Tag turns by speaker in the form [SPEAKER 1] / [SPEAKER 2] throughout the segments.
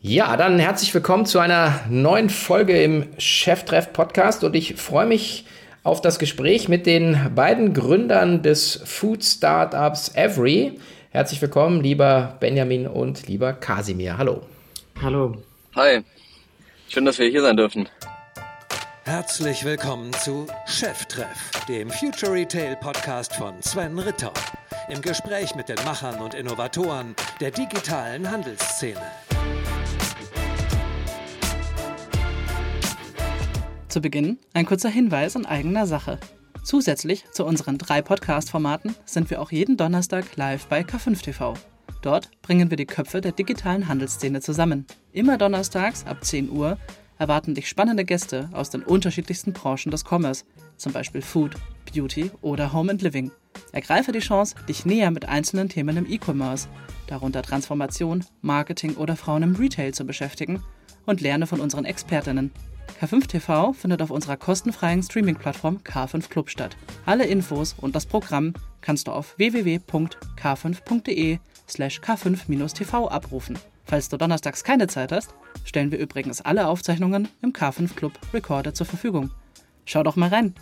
[SPEAKER 1] Ja, dann herzlich willkommen zu einer neuen Folge im Cheftreff Podcast und ich freue mich auf das Gespräch mit den beiden Gründern des Food Startups Every. Herzlich willkommen, lieber Benjamin und lieber Kasimir. Hallo.
[SPEAKER 2] Hallo.
[SPEAKER 3] Hi. Schön, dass wir hier sein dürfen.
[SPEAKER 4] Herzlich willkommen zu Cheftreff, dem Future Retail Podcast von Sven Ritter. Im Gespräch mit den Machern und Innovatoren der digitalen Handelsszene.
[SPEAKER 5] Zu Beginn ein kurzer Hinweis in eigener Sache. Zusätzlich zu unseren drei Podcast-Formaten sind wir auch jeden Donnerstag live bei K5 TV. Dort bringen wir die Köpfe der digitalen Handelsszene zusammen. Immer donnerstags ab 10 Uhr erwarten dich spannende Gäste aus den unterschiedlichsten Branchen des Commerce, zum Beispiel Food, Beauty oder Home and Living. Ergreife die Chance, dich näher mit einzelnen Themen im E-Commerce, darunter Transformation, Marketing oder Frauen im Retail zu beschäftigen und lerne von unseren Expertinnen. K5 TV findet auf unserer kostenfreien Streaming-Plattform K5 Club statt. Alle Infos und das Programm kannst du auf www.k5.de slash k5-tv abrufen. Falls du donnerstags keine Zeit hast, stellen wir übrigens alle Aufzeichnungen im K5 Club Recorder zur Verfügung. Schau doch mal rein.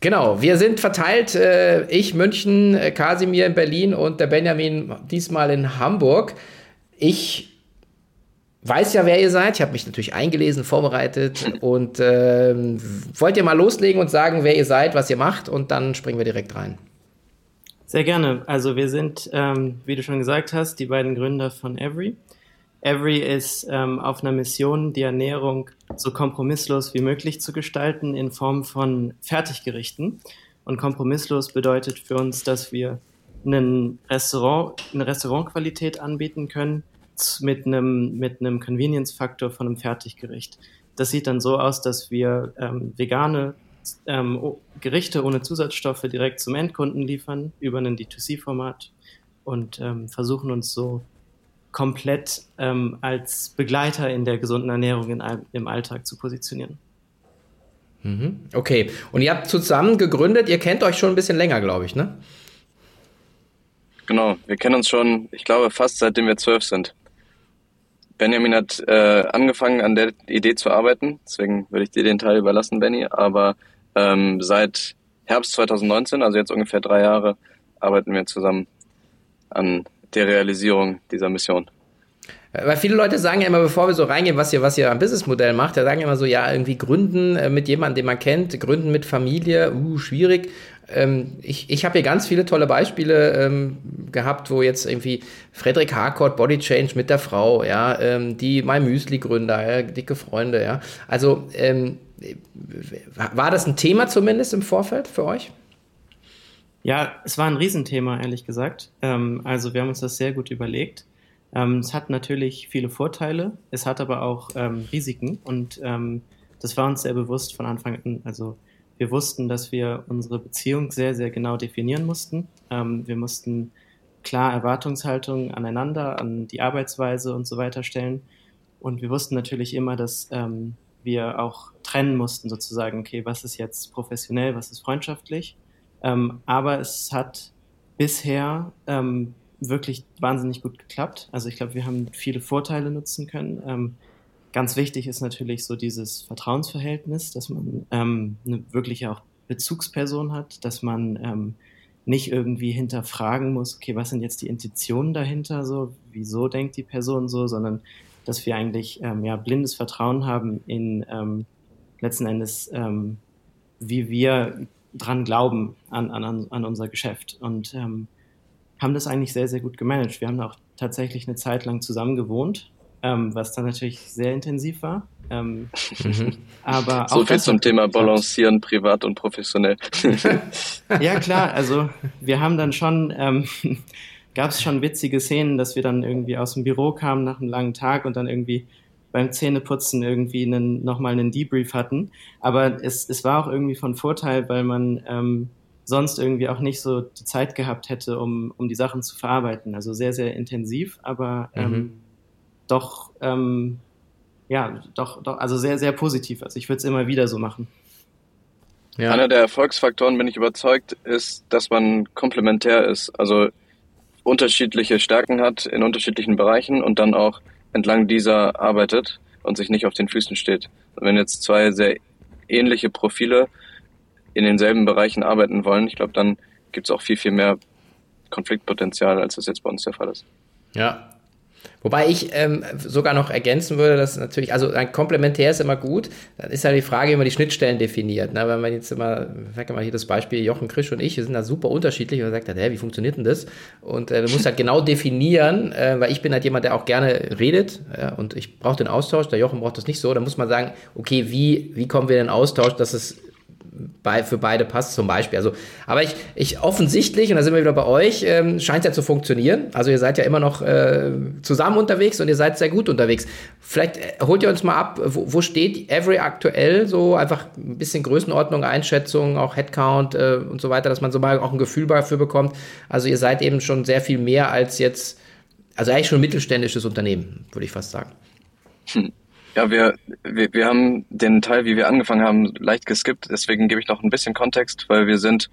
[SPEAKER 1] Genau, wir sind verteilt. Äh, ich München, äh, Kasimir in Berlin und der Benjamin diesmal in Hamburg. Ich weiß ja, wer ihr seid. Ich habe mich natürlich eingelesen, vorbereitet und äh, wollt ihr mal loslegen und sagen, wer ihr seid, was ihr macht und dann springen wir direkt rein.
[SPEAKER 2] Sehr gerne. Also wir sind, ähm, wie du schon gesagt hast, die beiden Gründer von Every. Every ist ähm, auf einer Mission, die Ernährung so kompromisslos wie möglich zu gestalten in Form von Fertiggerichten. Und kompromisslos bedeutet für uns, dass wir einen Restaurant, eine Restaurantqualität anbieten können, mit einem, mit einem Convenience-Faktor von einem Fertiggericht. Das sieht dann so aus, dass wir ähm, vegane ähm, Gerichte ohne Zusatzstoffe direkt zum Endkunden liefern über ein D2C-Format und ähm, versuchen uns so komplett ähm, als Begleiter in der gesunden Ernährung in, im Alltag zu positionieren.
[SPEAKER 1] Mhm. Okay, und ihr habt zusammen gegründet, ihr kennt euch schon ein bisschen länger, glaube ich, ne?
[SPEAKER 3] Genau, wir kennen uns schon, ich glaube, fast seitdem wir zwölf sind. Benjamin hat äh, angefangen, an der Idee zu arbeiten. Deswegen würde ich dir den Teil überlassen, Benny. Aber ähm, seit Herbst 2019, also jetzt ungefähr drei Jahre, arbeiten wir zusammen an der Realisierung dieser Mission.
[SPEAKER 1] Weil viele Leute sagen ja immer, bevor wir so reingehen, was ihr, was ihr am Businessmodell macht, da sagen immer so, ja, irgendwie gründen äh, mit jemandem, den man kennt, gründen mit Familie, uh, schwierig ich, ich habe hier ganz viele tolle Beispiele ähm, gehabt, wo jetzt irgendwie Frederik Harcourt, Body Change mit der Frau, ja, ähm, die My Müsli Gründer, ja, dicke Freunde, ja. Also ähm, war das ein Thema zumindest im Vorfeld für euch?
[SPEAKER 2] Ja, es war ein Riesenthema, ehrlich gesagt. Ähm, also wir haben uns das sehr gut überlegt. Ähm, es hat natürlich viele Vorteile, es hat aber auch Risiken und das war uns sehr bewusst von Anfang an. Also wir wussten, dass wir unsere Beziehung sehr, sehr genau definieren mussten. Ähm, wir mussten klar Erwartungshaltungen aneinander, an die Arbeitsweise und so weiter stellen. Und wir wussten natürlich immer, dass ähm, wir auch trennen mussten, sozusagen, okay, was ist jetzt professionell, was ist freundschaftlich. Ähm, aber es hat bisher ähm, wirklich wahnsinnig gut geklappt. Also ich glaube, wir haben viele Vorteile nutzen können. Ganz wichtig ist natürlich so dieses Vertrauensverhältnis, dass man ähm, eine wirkliche auch Bezugsperson hat, dass man ähm, nicht irgendwie hinterfragen muss, okay, was sind jetzt die Intentionen dahinter, so, wieso denkt die Person so, sondern dass wir eigentlich ähm, ja blindes Vertrauen haben in ähm, letzten Endes, ähm, wie wir dran glauben an, an, an unser Geschäft und ähm, haben das eigentlich sehr, sehr gut gemanagt. Wir haben auch tatsächlich eine Zeit lang zusammen gewohnt ähm, was dann natürlich sehr intensiv war. Ähm,
[SPEAKER 3] mhm. aber so viel zum Thema Balancieren, privat und professionell.
[SPEAKER 2] ja, klar, also wir haben dann schon, ähm, gab es schon witzige Szenen, dass wir dann irgendwie aus dem Büro kamen nach einem langen Tag und dann irgendwie beim Zähneputzen irgendwie einen, nochmal einen Debrief hatten. Aber es, es war auch irgendwie von Vorteil, weil man ähm, sonst irgendwie auch nicht so die Zeit gehabt hätte, um, um die Sachen zu verarbeiten. Also sehr, sehr intensiv, aber ähm, mhm doch, ähm, ja, doch, doch, also sehr, sehr positiv. Also ich würde es immer wieder so machen.
[SPEAKER 3] Ja. Einer der Erfolgsfaktoren, bin ich überzeugt, ist, dass man komplementär ist. Also unterschiedliche Stärken hat in unterschiedlichen Bereichen und dann auch entlang dieser arbeitet und sich nicht auf den Füßen steht. Wenn jetzt zwei sehr ähnliche Profile in denselben Bereichen arbeiten wollen, ich glaube, dann gibt es auch viel, viel mehr Konfliktpotenzial, als das jetzt bei uns der Fall ist.
[SPEAKER 1] Ja, Wobei ich ähm, sogar noch ergänzen würde, dass natürlich, also ein Komplementär ist immer gut. Dann ist ja die Frage, wie man die Schnittstellen definiert. Ne? Wenn man jetzt immer, sag mal hier das Beispiel, Jochen Krisch und ich, wir sind da super unterschiedlich und man sagt, hä, wie funktioniert denn das? Und äh, du musst halt genau definieren, äh, weil ich bin halt jemand, der auch gerne redet ja, und ich brauche den Austausch, der Jochen braucht das nicht so. Da muss man sagen, okay, wie, wie kommen wir in den Austausch, dass es bei, für beide passt zum Beispiel. Also, aber ich, ich offensichtlich, und da sind wir wieder bei euch, ähm, scheint es ja zu funktionieren. Also ihr seid ja immer noch äh, zusammen unterwegs und ihr seid sehr gut unterwegs. Vielleicht äh, holt ihr uns mal ab, wo, wo steht Every aktuell so einfach ein bisschen Größenordnung, Einschätzung, auch Headcount äh, und so weiter, dass man so mal auch ein Gefühl dafür bekommt. Also ihr seid eben schon sehr viel mehr als jetzt, also eigentlich schon ein mittelständisches Unternehmen, würde ich fast sagen.
[SPEAKER 3] Hm. Ja, wir, wir, wir haben den Teil, wie wir angefangen haben, leicht geskippt. Deswegen gebe ich noch ein bisschen Kontext, weil wir sind,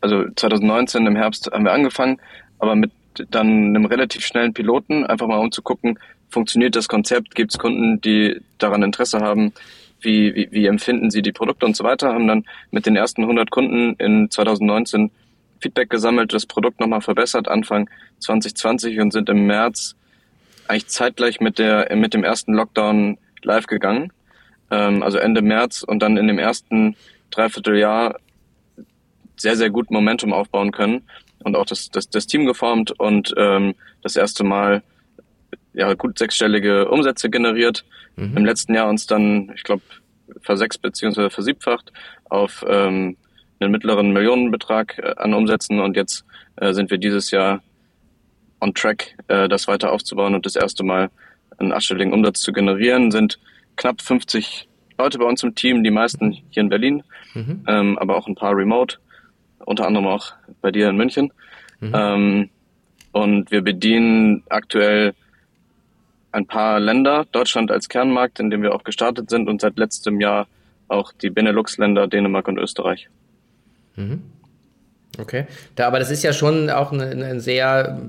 [SPEAKER 3] also 2019 im Herbst haben wir angefangen, aber mit dann einem relativ schnellen Piloten, einfach mal um zu gucken, funktioniert das Konzept, gibt es Kunden, die daran Interesse haben, wie, wie, wie empfinden sie die Produkte und so weiter, haben dann mit den ersten 100 Kunden in 2019 Feedback gesammelt, das Produkt nochmal verbessert Anfang 2020 und sind im März eigentlich zeitgleich mit der mit dem ersten Lockdown live gegangen, ähm, also Ende März und dann in dem ersten Dreivierteljahr sehr, sehr gut Momentum aufbauen können und auch das, das, das Team geformt und ähm, das erste Mal ja gut sechsstellige Umsätze generiert. Mhm. Im letzten Jahr uns dann, ich glaube, versechs beziehungsweise versiebfacht auf ähm, einen mittleren Millionenbetrag äh, an Umsätzen und jetzt äh, sind wir dieses Jahr on track, äh, das weiter aufzubauen und das erste Mal einen achtstelligen Umsatz zu generieren, sind knapp 50 Leute bei uns im Team, die meisten hier in Berlin, mhm. ähm, aber auch ein paar remote, unter anderem auch bei dir in München. Mhm. Ähm, und wir bedienen aktuell ein paar Länder, Deutschland als Kernmarkt, in dem wir auch gestartet sind und seit letztem Jahr auch die Benelux-Länder, Dänemark und Österreich.
[SPEAKER 1] Mhm. Okay, da, aber das ist ja schon auch ein, ein sehr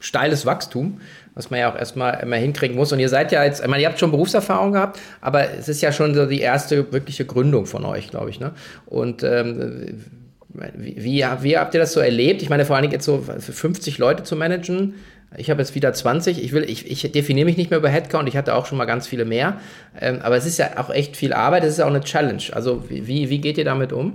[SPEAKER 1] steiles Wachstum was man ja auch erstmal immer hinkriegen muss. Und ihr seid ja jetzt, ich meine, ihr habt schon Berufserfahrung gehabt, aber es ist ja schon so die erste wirkliche Gründung von euch, glaube ich. Ne? Und ähm, wie, wie, wie, habt ihr das so erlebt? Ich meine, vor allen Dingen jetzt so 50 Leute zu managen. Ich habe jetzt wieder 20. Ich, will, ich, ich definiere mich nicht mehr über Headcount. Ich hatte auch schon mal ganz viele mehr. Ähm, aber es ist ja auch echt viel Arbeit. Es ist ja auch eine Challenge. Also wie, wie geht ihr damit um?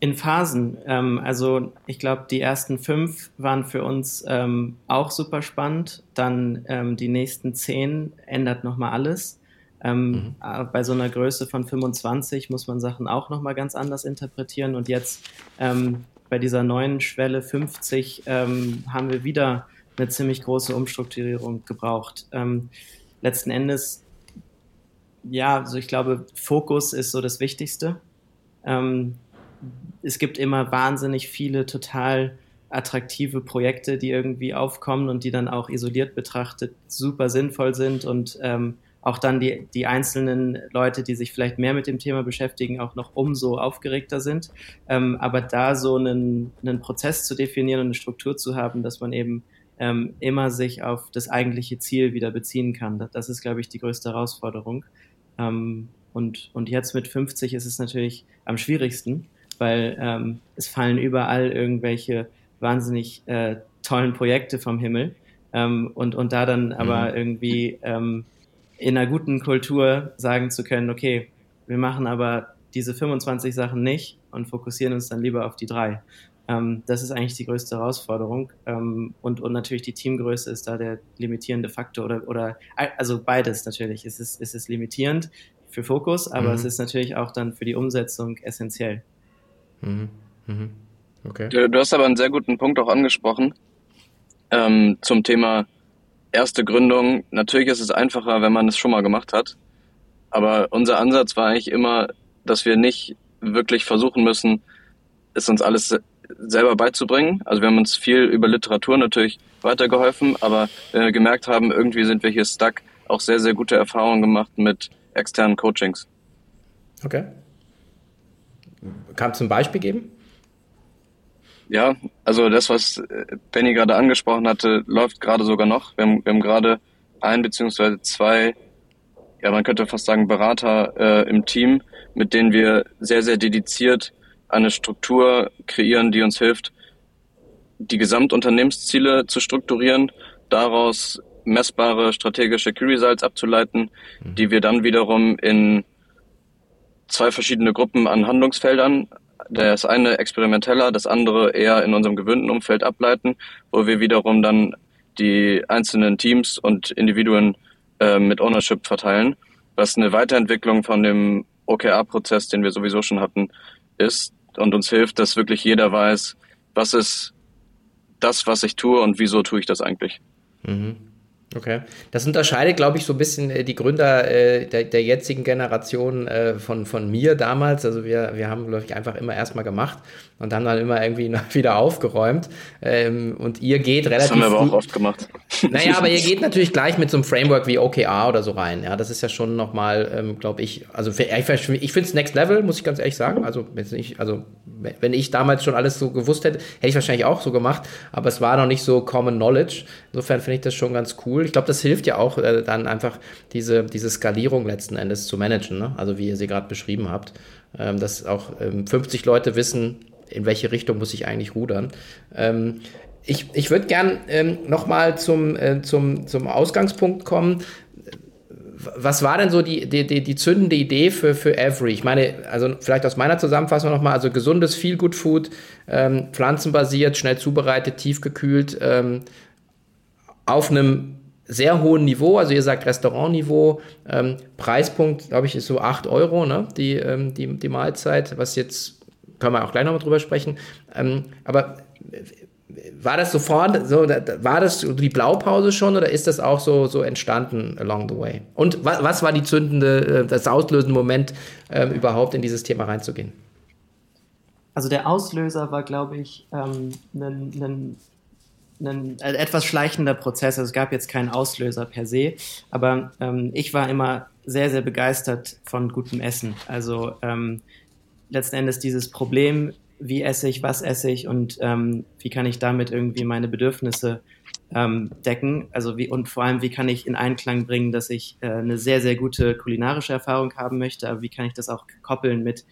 [SPEAKER 2] In Phasen. Ähm, also ich glaube, die ersten fünf waren für uns ähm, auch super spannend. Dann ähm, die nächsten zehn ändert nochmal alles. Ähm, mhm. Äh, bei so einer Größe von 25 muss man Sachen auch nochmal ganz anders interpretieren. Und jetzt ähm, bei dieser neuen Schwelle 50 ähm, haben wir wieder eine ziemlich große Umstrukturierung gebraucht. letzten Endes, ja, also ich glaube, Fokus ist so das Wichtigste. Ähm, es gibt immer wahnsinnig viele total attraktive Projekte, die irgendwie aufkommen und die dann auch isoliert betrachtet super sinnvoll sind und ähm, auch dann die, die einzelnen Leute, die sich vielleicht mehr mit dem Thema beschäftigen, auch noch umso aufgeregter sind. Ähm, aber da so einen, einen Prozess zu definieren und eine Struktur zu haben, dass man eben ähm, immer sich auf das eigentliche Ziel wieder beziehen kann, das ist, glaube ich, die größte Herausforderung. Ähm, und, und jetzt mit 50 ist es natürlich am schwierigsten, weil ähm, es fallen überall irgendwelche wahnsinnig äh, tollen Projekte vom Himmel. Ähm, und, und da dann aber mhm. irgendwie ähm, in einer guten Kultur sagen zu können, okay, wir machen aber diese 25 Sachen nicht und fokussieren uns dann lieber auf die drei. Ähm, das ist eigentlich die größte Herausforderung. Ähm, und, und natürlich die Teamgröße ist da der limitierende Faktor oder, oder also beides natürlich. Es ist, es ist limitierend für Fokus, aber mhm. es ist natürlich auch dann für die Umsetzung essentiell.
[SPEAKER 3] Mhm. Mhm. Okay. Du, du, hast aber einen sehr guten Punkt auch angesprochen ähm, zum Thema erste Gründung. Natürlich ist es einfacher, wenn man es schon mal gemacht hat. Aber unser Ansatz war eigentlich immer, dass wir nicht wirklich versuchen müssen, es uns alles selber beizubringen. Also wir haben uns viel über Literatur natürlich weitergeholfen, aber wenn wir gemerkt haben, irgendwie sind wir hier stuck, auch sehr, sehr gute Erfahrungen gemacht mit externen Coachings.
[SPEAKER 1] Okay. Kannst du ein Beispiel geben?
[SPEAKER 3] Ja, also das, was Benny gerade angesprochen hatte, läuft gerade sogar noch. Wir haben, wir haben gerade ein beziehungsweise zwei, ja man könnte fast sagen Berater äh, im Team, mit denen wir sehr, sehr dediziert eine Struktur kreieren, die uns hilft, die Gesamtunternehmensziele zu strukturieren, daraus messbare strategische Key Results abzuleiten, mhm. die wir dann wiederum in zwei verschiedene Gruppen an Handlungsfeldern, das eine experimenteller, das andere eher in unserem gewöhnten Umfeld ableiten, wo wir wiederum dann die einzelnen Teams und Individuen äh, mit Ownership verteilen, was eine Weiterentwicklung von dem OKR-Prozess, den wir sowieso schon hatten, ist und uns hilft, dass wirklich jeder weiß, was ist das, was ich tue und wieso tue ich das eigentlich.
[SPEAKER 1] Mhm. Okay. Das unterscheidet, glaube ich, so ein bisschen äh, die Gründer äh, der, der, jetzigen Generation äh, von, von mir damals. Also wir, wir haben, glaube ich, einfach immer erstmal gemacht und haben dann immer irgendwie wieder aufgeräumt. Ähm, und ihr geht relativ. Das
[SPEAKER 3] haben wir aber auch oft gemacht.
[SPEAKER 1] Naja, aber ihr geht natürlich gleich mit so einem Framework wie OKR oder so rein. Ja, das ist ja schon nochmal, ähm, glaube ich, also für, ich, ich finde es Next Level, muss ich ganz ehrlich sagen. Also, ich, also, wenn ich damals schon alles so gewusst hätte, hätte ich wahrscheinlich auch so gemacht, aber es war noch nicht so Common Knowledge. Insofern finde ich das schon ganz cool. Ich glaube, das hilft ja auch äh, dann einfach diese, diese Skalierung letzten Endes zu managen. Ne? Also, wie ihr sie gerade beschrieben habt, ähm, dass auch ähm, 50 Leute wissen, in welche Richtung muss ich eigentlich rudern. Ähm, ich ich würde gern ähm, nochmal zum, äh, zum, zum Ausgangspunkt kommen. Was war denn so die, die, die, die zündende Idee für, für Every? Ich meine, also vielleicht aus meiner Zusammenfassung nochmal, also gesundes Feel-Good-Food, ähm, pflanzenbasiert, schnell zubereitet, tiefgekühlt, ähm, auf einem sehr hohen Niveau, also ihr sagt Restaurantniveau, ähm, Preispunkt, glaube ich, ist so 8 Euro, ne? die, ähm, die, die Mahlzeit, was jetzt können wir auch gleich nochmal drüber sprechen. Ähm, aber war das sofort, so, war das die Blaupause schon oder ist das auch so, so entstanden along the way? Und was, was war die zündende, äh, das auslösende Moment, ähm, überhaupt in dieses Thema reinzugehen?
[SPEAKER 2] Also der Auslöser war, glaube ich, ähm, ein, ein, ein, etwas schleichender Prozess. Also es gab jetzt keinen Auslöser per se, aber ähm, ich war immer sehr, sehr begeistert von gutem Essen. Also ähm, letzten Endes dieses Problem, wie esse ich, was esse ich und ähm, wie kann ich damit irgendwie meine Bedürfnisse ähm, decken. Also wie und vor allem, wie kann ich in Einklang bringen, dass ich äh, eine sehr, sehr gute kulinarische Erfahrung haben möchte, aber wie kann ich das auch koppeln mit,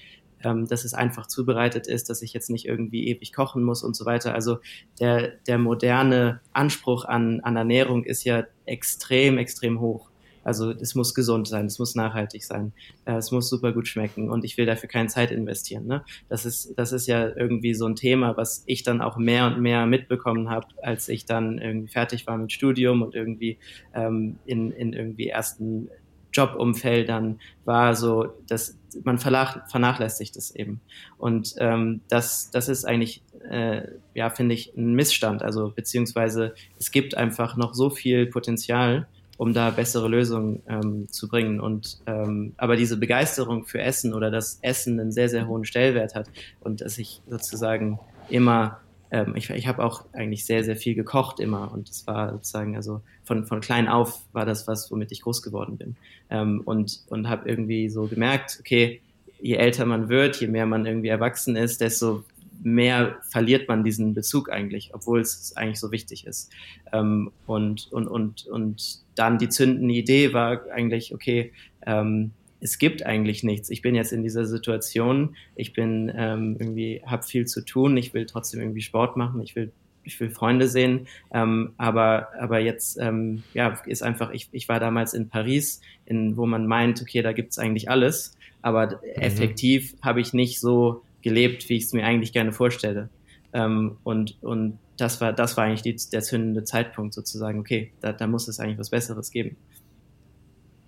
[SPEAKER 2] ähm, dass es einfach zubereitet ist, dass ich jetzt nicht irgendwie ewig kochen muss und so weiter. Also der, der moderne Anspruch an, an Ernährung ist ja extrem, extrem hoch. Also es muss gesund sein, es muss nachhaltig sein, äh, es muss super gut schmecken und ich will dafür keine Zeit investieren. Ne? Das ist das ist ja irgendwie so ein Thema, was ich dann auch mehr und mehr mitbekommen habe, als ich dann irgendwie fertig war mit Studium und irgendwie ähm, in in irgendwie ersten Jobumfeldern war so, dass man vernachlässigt es eben. Und ähm, das, das ist eigentlich, äh, ja, finde ich, ein Missstand. Also beziehungsweise es gibt einfach noch so viel Potenzial um da bessere Lösungen ähm, zu bringen. Und ähm, aber diese Begeisterung für Essen oder dass Essen einen sehr, sehr hohen Stellwert hat und dass ich sozusagen immer, ähm, ich, ich habe auch eigentlich sehr, sehr viel gekocht immer und das war sozusagen, also von, von klein auf war das was, womit ich groß geworden bin. Ähm, und und habe irgendwie so gemerkt, okay, je älter man wird, je mehr man irgendwie erwachsen ist, desto mehr verliert man diesen Bezug eigentlich, obwohl es eigentlich so wichtig ist. Ähm, und, und, und, und dann die zündende Idee war eigentlich, okay, ähm, es gibt eigentlich nichts. Ich bin jetzt in dieser Situation, ich bin ähm, irgendwie, habe viel zu tun, ich will trotzdem irgendwie Sport machen, ich will ich will Freunde sehen, ähm, aber aber jetzt ähm, ja ist einfach ich, ich war damals in Paris, in wo man meint, okay, da gibt's eigentlich alles, aber mhm. effektiv habe ich nicht so gelebt, wie ich es mir eigentlich gerne vorstelle. Ähm, und, und das war, das war eigentlich die, der zündende Zeitpunkt sozusagen, okay, da, da muss es eigentlich was Besseres geben.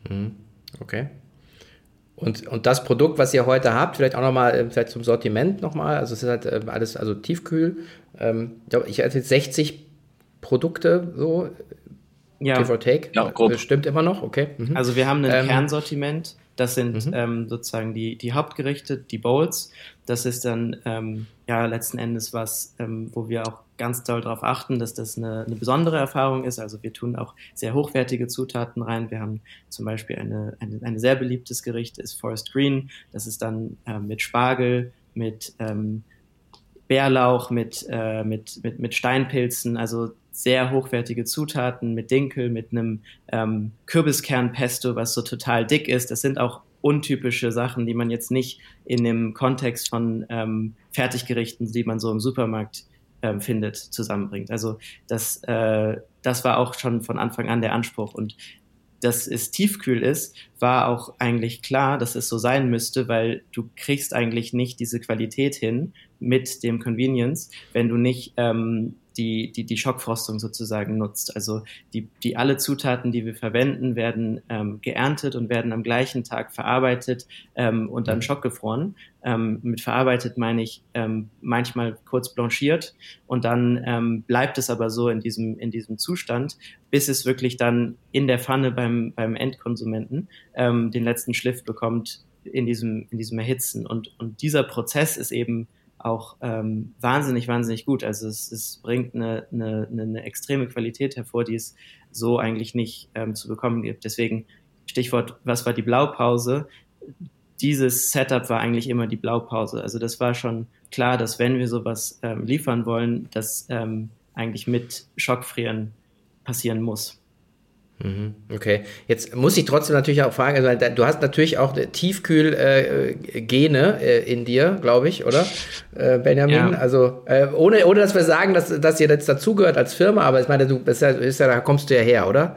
[SPEAKER 1] Hm, okay. Und, und das Produkt, was ihr heute habt, vielleicht auch nochmal, äh, vielleicht zum Sortiment nochmal, also es ist halt äh, alles, also tiefkühl. Ähm, ich hatte jetzt 60 Produkte so,
[SPEAKER 2] ja.
[SPEAKER 1] give or take. Ja, grob. Das stimmt immer noch, okay.
[SPEAKER 2] Mhm. Also wir haben ein ähm, Kernsortiment, das sind mhm. ähm, sozusagen die, die Hauptgerichte, die Bowls. Das ist dann ähm, ja letzten Endes was, ähm, wo wir auch ganz doll darauf achten, dass das eine, eine besondere Erfahrung ist. Also wir tun auch sehr hochwertige Zutaten rein. Wir haben zum Beispiel eine, eine, eine sehr beliebtes Gericht ist Forest Green. Das ist dann ähm, mit Spargel, mit ähm, Bärlauch mit, äh, mit, mit, mit Steinpilzen, also sehr hochwertige Zutaten mit Dinkel, mit einem ähm, Kürbiskernpesto, was so total dick ist. Das sind auch untypische Sachen, die man jetzt nicht in dem Kontext von ähm, Fertiggerichten, die man so im Supermarkt ähm, findet, zusammenbringt. Also das, äh, das war auch schon von Anfang an der Anspruch. Und dass es tiefkühl ist, war auch eigentlich klar, dass es so sein müsste, weil du kriegst eigentlich nicht diese Qualität hin mit dem Convenience, wenn du nicht ähm, die, die, die Schockfrostung sozusagen nutzt. Also die, die alle Zutaten, die wir verwenden, werden ähm, geerntet und werden am gleichen Tag verarbeitet ähm, und dann mhm. schockgefroren. Ähm, mit verarbeitet meine ich ähm, manchmal kurz blanchiert und dann ähm, bleibt es aber so in diesem, in diesem Zustand, bis es wirklich dann in der Pfanne beim, beim Endkonsumenten ähm, den letzten Schliff bekommt in diesem, in diesem Erhitzen. Und, und dieser Prozess ist eben auch ähm, wahnsinnig, wahnsinnig gut. Also es, es bringt eine, eine, eine extreme Qualität hervor, die es so eigentlich nicht ähm, zu bekommen gibt. Deswegen Stichwort, was war die Blaupause? Dieses Setup war eigentlich immer die Blaupause. Also das war schon klar, dass wenn wir sowas ähm, liefern wollen, das ähm, eigentlich mit Schockfrieren passieren muss.
[SPEAKER 1] Mhm, okay, jetzt muss ich trotzdem natürlich auch fragen, also du hast natürlich auch Tiefkühl-Gene äh, äh, in dir, glaube ich, oder, äh, Benjamin? Ja. Also ohne, ohne dass wir sagen, dass, dass ihr jetzt dazugehört als Firma, aber ich meine, du bist ja, ist ja, da kommst du ja her, oder?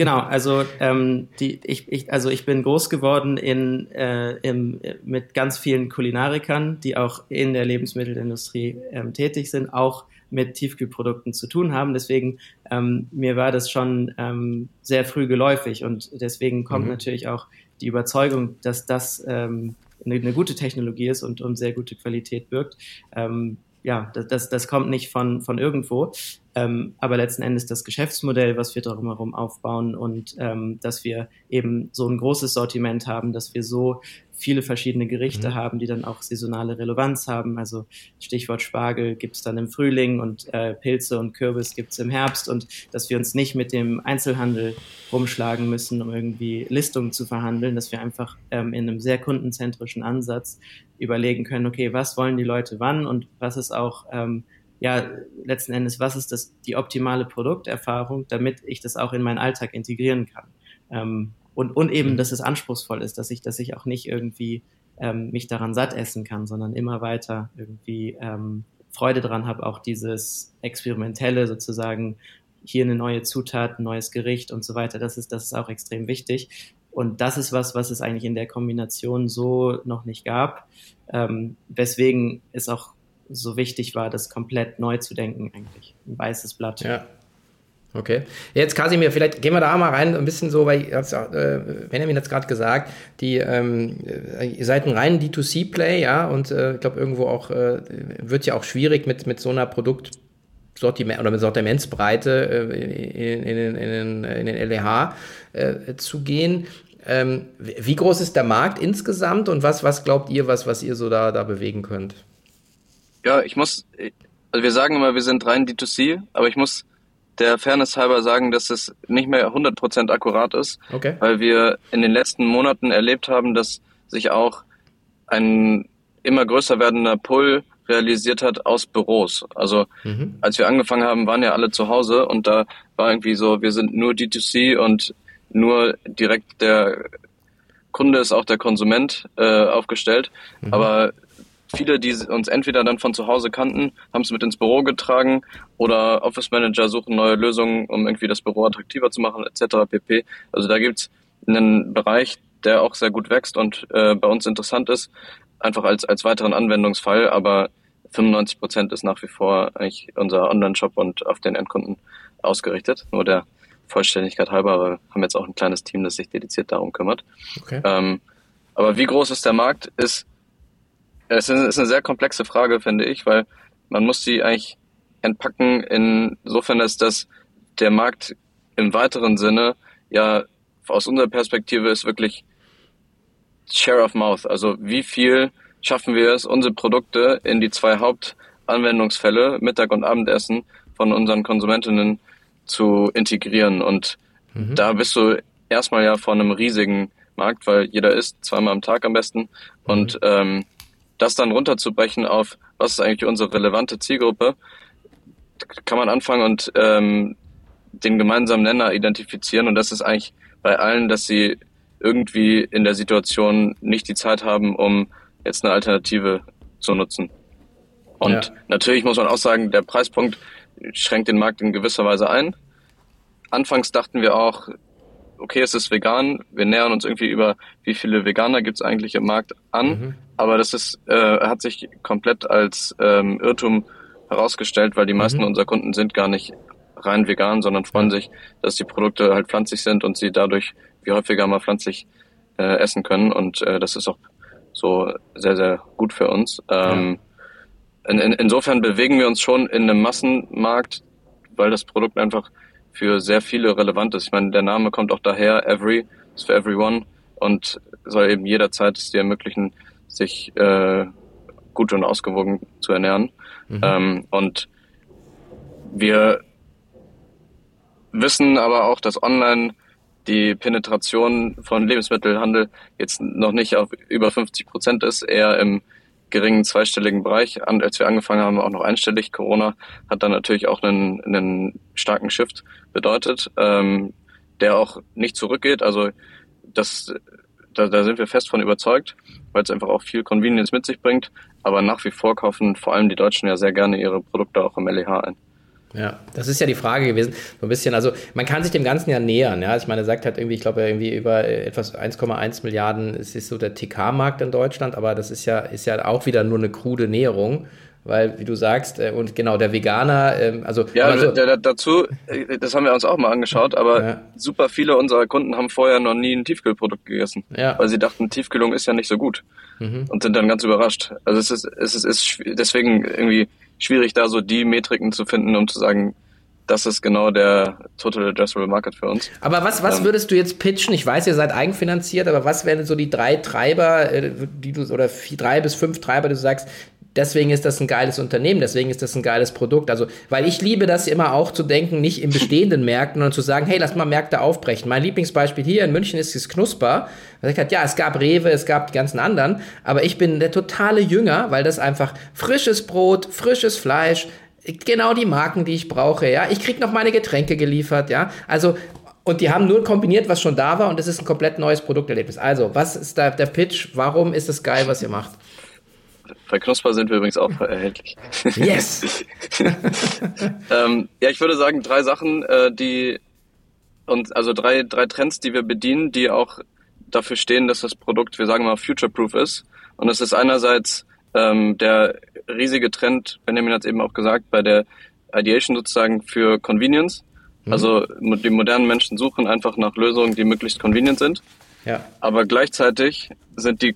[SPEAKER 2] Genau, also ähm, die, ich, ich, also ich bin groß geworden in, äh, im, mit ganz vielen Kulinarikern, die auch in der Lebensmittelindustrie ähm, tätig sind, auch mit Tiefkühlprodukten zu tun haben. Deswegen, ähm, mir war das schon ähm, sehr früh geläufig und deswegen kommt mhm. natürlich auch die Überzeugung, dass das ähm, eine, eine, gute Technologie ist und um sehr gute Qualität wirkt. Ähm, ja, das, das, das kommt nicht von, von irgendwo. Ähm, aber letzten Endes das Geschäftsmodell, was wir drumherum aufbauen und ähm, dass wir eben so ein großes Sortiment haben, dass wir so viele verschiedene Gerichte mhm. haben, die dann auch saisonale Relevanz haben. Also Stichwort Spargel gibt's dann im Frühling und äh, Pilze und Kürbis gibt's im Herbst und dass wir uns nicht mit dem Einzelhandel rumschlagen müssen, um irgendwie Listungen zu verhandeln, dass wir einfach ähm, in einem sehr kundenzentrischen Ansatz überlegen können, okay, was wollen die Leute wann und was ist auch ähm, ja, letzten Endes, was ist das, die optimale Produkterfahrung, damit ich das auch in meinen Alltag integrieren kann. Ähm, und, und eben, mhm. dass es anspruchsvoll ist, dass ich, dass ich auch nicht irgendwie ähm, mich daran satt essen kann, sondern immer weiter irgendwie ähm, Freude daran habe, auch dieses Experimentelle sozusagen, hier eine neue Zutat, ein neues Gericht und so weiter, das ist, das ist auch extrem wichtig. Und das ist was, was es eigentlich in der Kombination so noch nicht gab, ähm, weswegen es auch so wichtig war, das komplett neu zu denken eigentlich. Ein weißes Blatt.
[SPEAKER 1] Ja. Okay. Jetzt Kasimir, vielleicht gehen wir da mal rein, ein bisschen so, weil äh, Benjamin hat es gerade gesagt, die, ähm, ihr seid ein rein D2C-Play, ja, und äh, ich glaube irgendwo auch, äh, wird ja auch schwierig mit, mit so einer Produkt- Sortiment oder mit Sortimentsbreite äh, in, in, in, in, den LEH äh, zu gehen. Ähm, wie groß ist der Markt insgesamt und was, was glaubt ihr, was, was ihr so da, da bewegen könnt?
[SPEAKER 3] Ja, ich muss, also wir sagen immer, wir sind rein D2C, aber ich muss der Fairness halber sagen, dass es nicht mehr 100% akkurat ist, okay. weil wir in den letzten Monaten erlebt haben, dass sich auch ein immer größer werdender Pull realisiert hat aus Büros. Also mhm. als wir angefangen haben, waren ja alle zu Hause und da war irgendwie so, wir sind nur D2C und nur direkt der Kunde ist auch der Konsument äh, aufgestellt. Mhm. Aber viele, die uns entweder dann von zu Hause kannten, haben es mit ins Büro getragen oder Office Manager suchen neue Lösungen, um irgendwie das Büro attraktiver zu machen, etc. pp. Also da gibt's einen Bereich, der auch sehr gut wächst und äh, bei uns interessant ist, einfach als, als weiteren Anwendungsfall, aber 95 Prozent ist nach wie vor eigentlich unser Online-Shop und auf den Endkunden ausgerichtet. Nur der Vollständigkeit halber, wir haben jetzt auch ein kleines Team, das sich dediziert darum kümmert. Okay. Ähm, aber wie groß ist der Markt, ist es ist eine sehr komplexe Frage, finde ich, weil man muss die eigentlich entpacken insofern, dass das der Markt im weiteren Sinne ja aus unserer Perspektive ist wirklich Share of Mouth. Also wie viel schaffen wir es, unsere Produkte in die zwei Hauptanwendungsfälle, Mittag und Abendessen, von unseren Konsumentinnen zu integrieren. Und mhm. da bist du erstmal ja vor einem riesigen Markt, weil jeder isst zweimal am Tag am besten. Und mhm. ähm, das dann runterzubrechen auf, was ist eigentlich unsere relevante Zielgruppe, kann man anfangen und ähm, den gemeinsamen Nenner identifizieren. Und das ist eigentlich bei allen, dass sie irgendwie in der Situation nicht die Zeit haben, um jetzt eine Alternative zu nutzen. Und ja. natürlich muss man auch sagen, der Preispunkt schränkt den Markt in gewisser Weise ein. Anfangs dachten wir auch, okay, es ist vegan, wir nähern uns irgendwie über, wie viele Veganer gibt es eigentlich im Markt an, mhm. aber das ist, äh, hat sich komplett als ähm, Irrtum herausgestellt, weil die meisten mhm. unserer Kunden sind gar nicht rein vegan, sondern freuen sich, dass die Produkte halt pflanzlich sind und sie dadurch wie häufiger mal pflanzlich äh, essen können und äh, das ist auch so sehr, sehr gut für uns. Ähm, ja. in, in, insofern bewegen wir uns schon in einem Massenmarkt, weil das Produkt einfach für sehr viele relevant ist. Ich meine, der Name kommt auch daher, Every ist für Everyone und soll eben jederzeit es dir ermöglichen, sich äh, gut und ausgewogen zu ernähren. Mhm. Ähm, und wir wissen aber auch, dass online die Penetration von Lebensmittelhandel jetzt noch nicht auf über 50 Prozent ist, eher im geringen zweistelligen Bereich. Als wir angefangen haben, auch noch einstellig. Corona hat dann natürlich auch einen, einen starken Shift bedeutet, ähm, der auch nicht zurückgeht. Also das, da, da sind wir fest von überzeugt, weil es einfach auch viel Convenience mit sich bringt. Aber nach wie vor kaufen vor allem die Deutschen ja sehr gerne ihre Produkte auch im LEH ein.
[SPEAKER 1] Ja, das ist ja die Frage gewesen, so ein bisschen, also man kann sich dem Ganzen ja nähern, ja, ich meine, er sagt halt irgendwie, ich glaube irgendwie über äh, etwas 1,1 Milliarden, es ist so der TK-Markt in Deutschland, aber das ist ja, ist ja auch wieder nur eine krude Näherung, weil, wie du sagst, äh, und genau, der Veganer, ähm, also...
[SPEAKER 3] Ja, also, dazu, äh, das haben wir uns auch mal angeschaut, aber ja. super viele unserer Kunden haben vorher noch nie ein Tiefkühlprodukt gegessen, ja. weil sie dachten, Tiefkühlung ist ja nicht so gut mhm. und sind dann ganz überrascht. Also es ist, es ist, ist deswegen irgendwie schwierig, da so die Metriken zu finden, um zu sagen, das ist genau der Total Addressable Market für uns.
[SPEAKER 1] Aber was, was ähm, würdest du jetzt pitchen? Ich weiß, ihr seid eigenfinanziert, aber was wären so die drei Treiber, äh, die du, oder vier, drei bis fünf Treiber, die du sagst, deswegen ist das ein geiles Unternehmen, deswegen ist das ein geiles Produkt. Also, weil ich liebe das immer auch zu denken, nicht in bestehenden Märkten, sondern zu sagen, hey, lass mal Märkte aufbrechen. Mein Lieblingsbeispiel hier in München ist das Knusper. Ich halt, ja, es gab Rewe, es gab die ganzen anderen, aber ich bin der totale Jünger, weil das einfach frisches Brot, frisches Fleisch, genau die Marken, die ich brauche, ja. Ich krieg noch meine Getränke geliefert, ja. Also, und die haben nur kombiniert, was schon da war und es ist ein komplett neues Produkterlebnis. Also, was ist da der Pitch? Warum ist es geil, was ihr macht?
[SPEAKER 3] Bei Knusper sind wir übrigens auch erhältlich.
[SPEAKER 1] Yes!
[SPEAKER 3] ähm, ja, ich würde sagen, drei Sachen, äh, die und also drei, drei Trends, die wir bedienen, die auch dafür stehen, dass das Produkt, wir sagen mal, future-proof ist. Und das ist einerseits ähm, der riesige Trend, Benjamin hat es eben auch gesagt, bei der Ideation sozusagen für Convenience. Mhm. Also die modernen Menschen suchen einfach nach Lösungen, die möglichst convenient sind. Ja. Aber gleichzeitig sind die,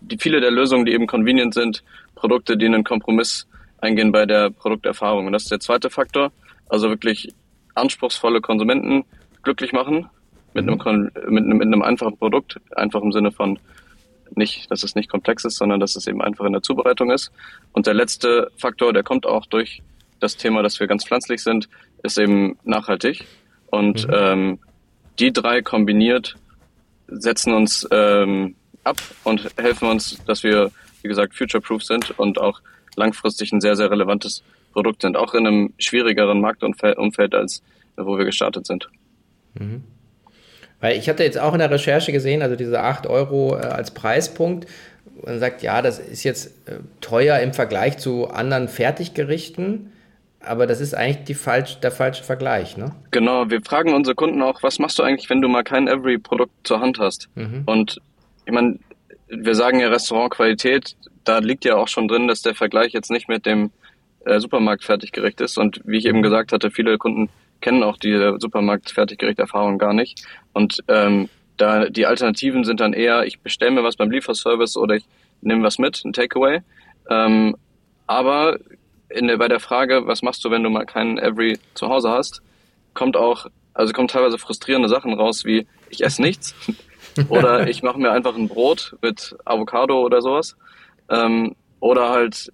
[SPEAKER 3] die viele der Lösungen, die eben convenient sind, Produkte, die einen Kompromiss eingehen bei der Produkterfahrung. Und das ist der zweite Faktor. Also wirklich anspruchsvolle Konsumenten glücklich machen mit, mhm. einem, mit, einem, mit einem einfachen Produkt. Einfach im Sinne von nicht, dass es nicht komplex ist, sondern dass es eben einfach in der Zubereitung ist. Und der letzte Faktor, der kommt auch durch das Thema, dass wir ganz pflanzlich sind, ist eben nachhaltig. Und mhm. ähm, die drei kombiniert setzen uns ähm, ab und helfen uns, dass wir, wie gesagt, future-proof sind und auch langfristig ein sehr, sehr relevantes Produkt sind, auch in einem schwierigeren Marktumfeld, als wo wir gestartet sind.
[SPEAKER 1] Mhm. Weil ich hatte jetzt auch in der Recherche gesehen, also diese 8 Euro äh, als Preispunkt, man sagt, ja, das ist jetzt äh, teuer im Vergleich zu anderen Fertiggerichten. Aber das ist eigentlich die falsch, der falsche Vergleich, ne?
[SPEAKER 3] Genau, wir fragen unsere Kunden auch, was machst du eigentlich, wenn du mal kein Every-Produkt zur Hand hast? Mhm. Und ich meine, wir sagen ja Restaurantqualität, da liegt ja auch schon drin, dass der Vergleich jetzt nicht mit dem äh, Supermarkt fertiggericht ist. Und wie ich eben mhm. gesagt hatte, viele Kunden kennen auch die Supermarkt fertiggericht Erfahrung gar nicht. Und ähm, da die Alternativen sind dann eher, ich bestelle mir was beim Lieferservice oder ich nehme was mit, ein Takeaway. Ähm, aber in der, bei der Frage, was machst du, wenn du mal keinen Every zu Hause hast, kommt auch, also kommt teilweise frustrierende Sachen raus, wie ich esse nichts oder ich mache mir einfach ein Brot mit Avocado oder sowas ähm, oder halt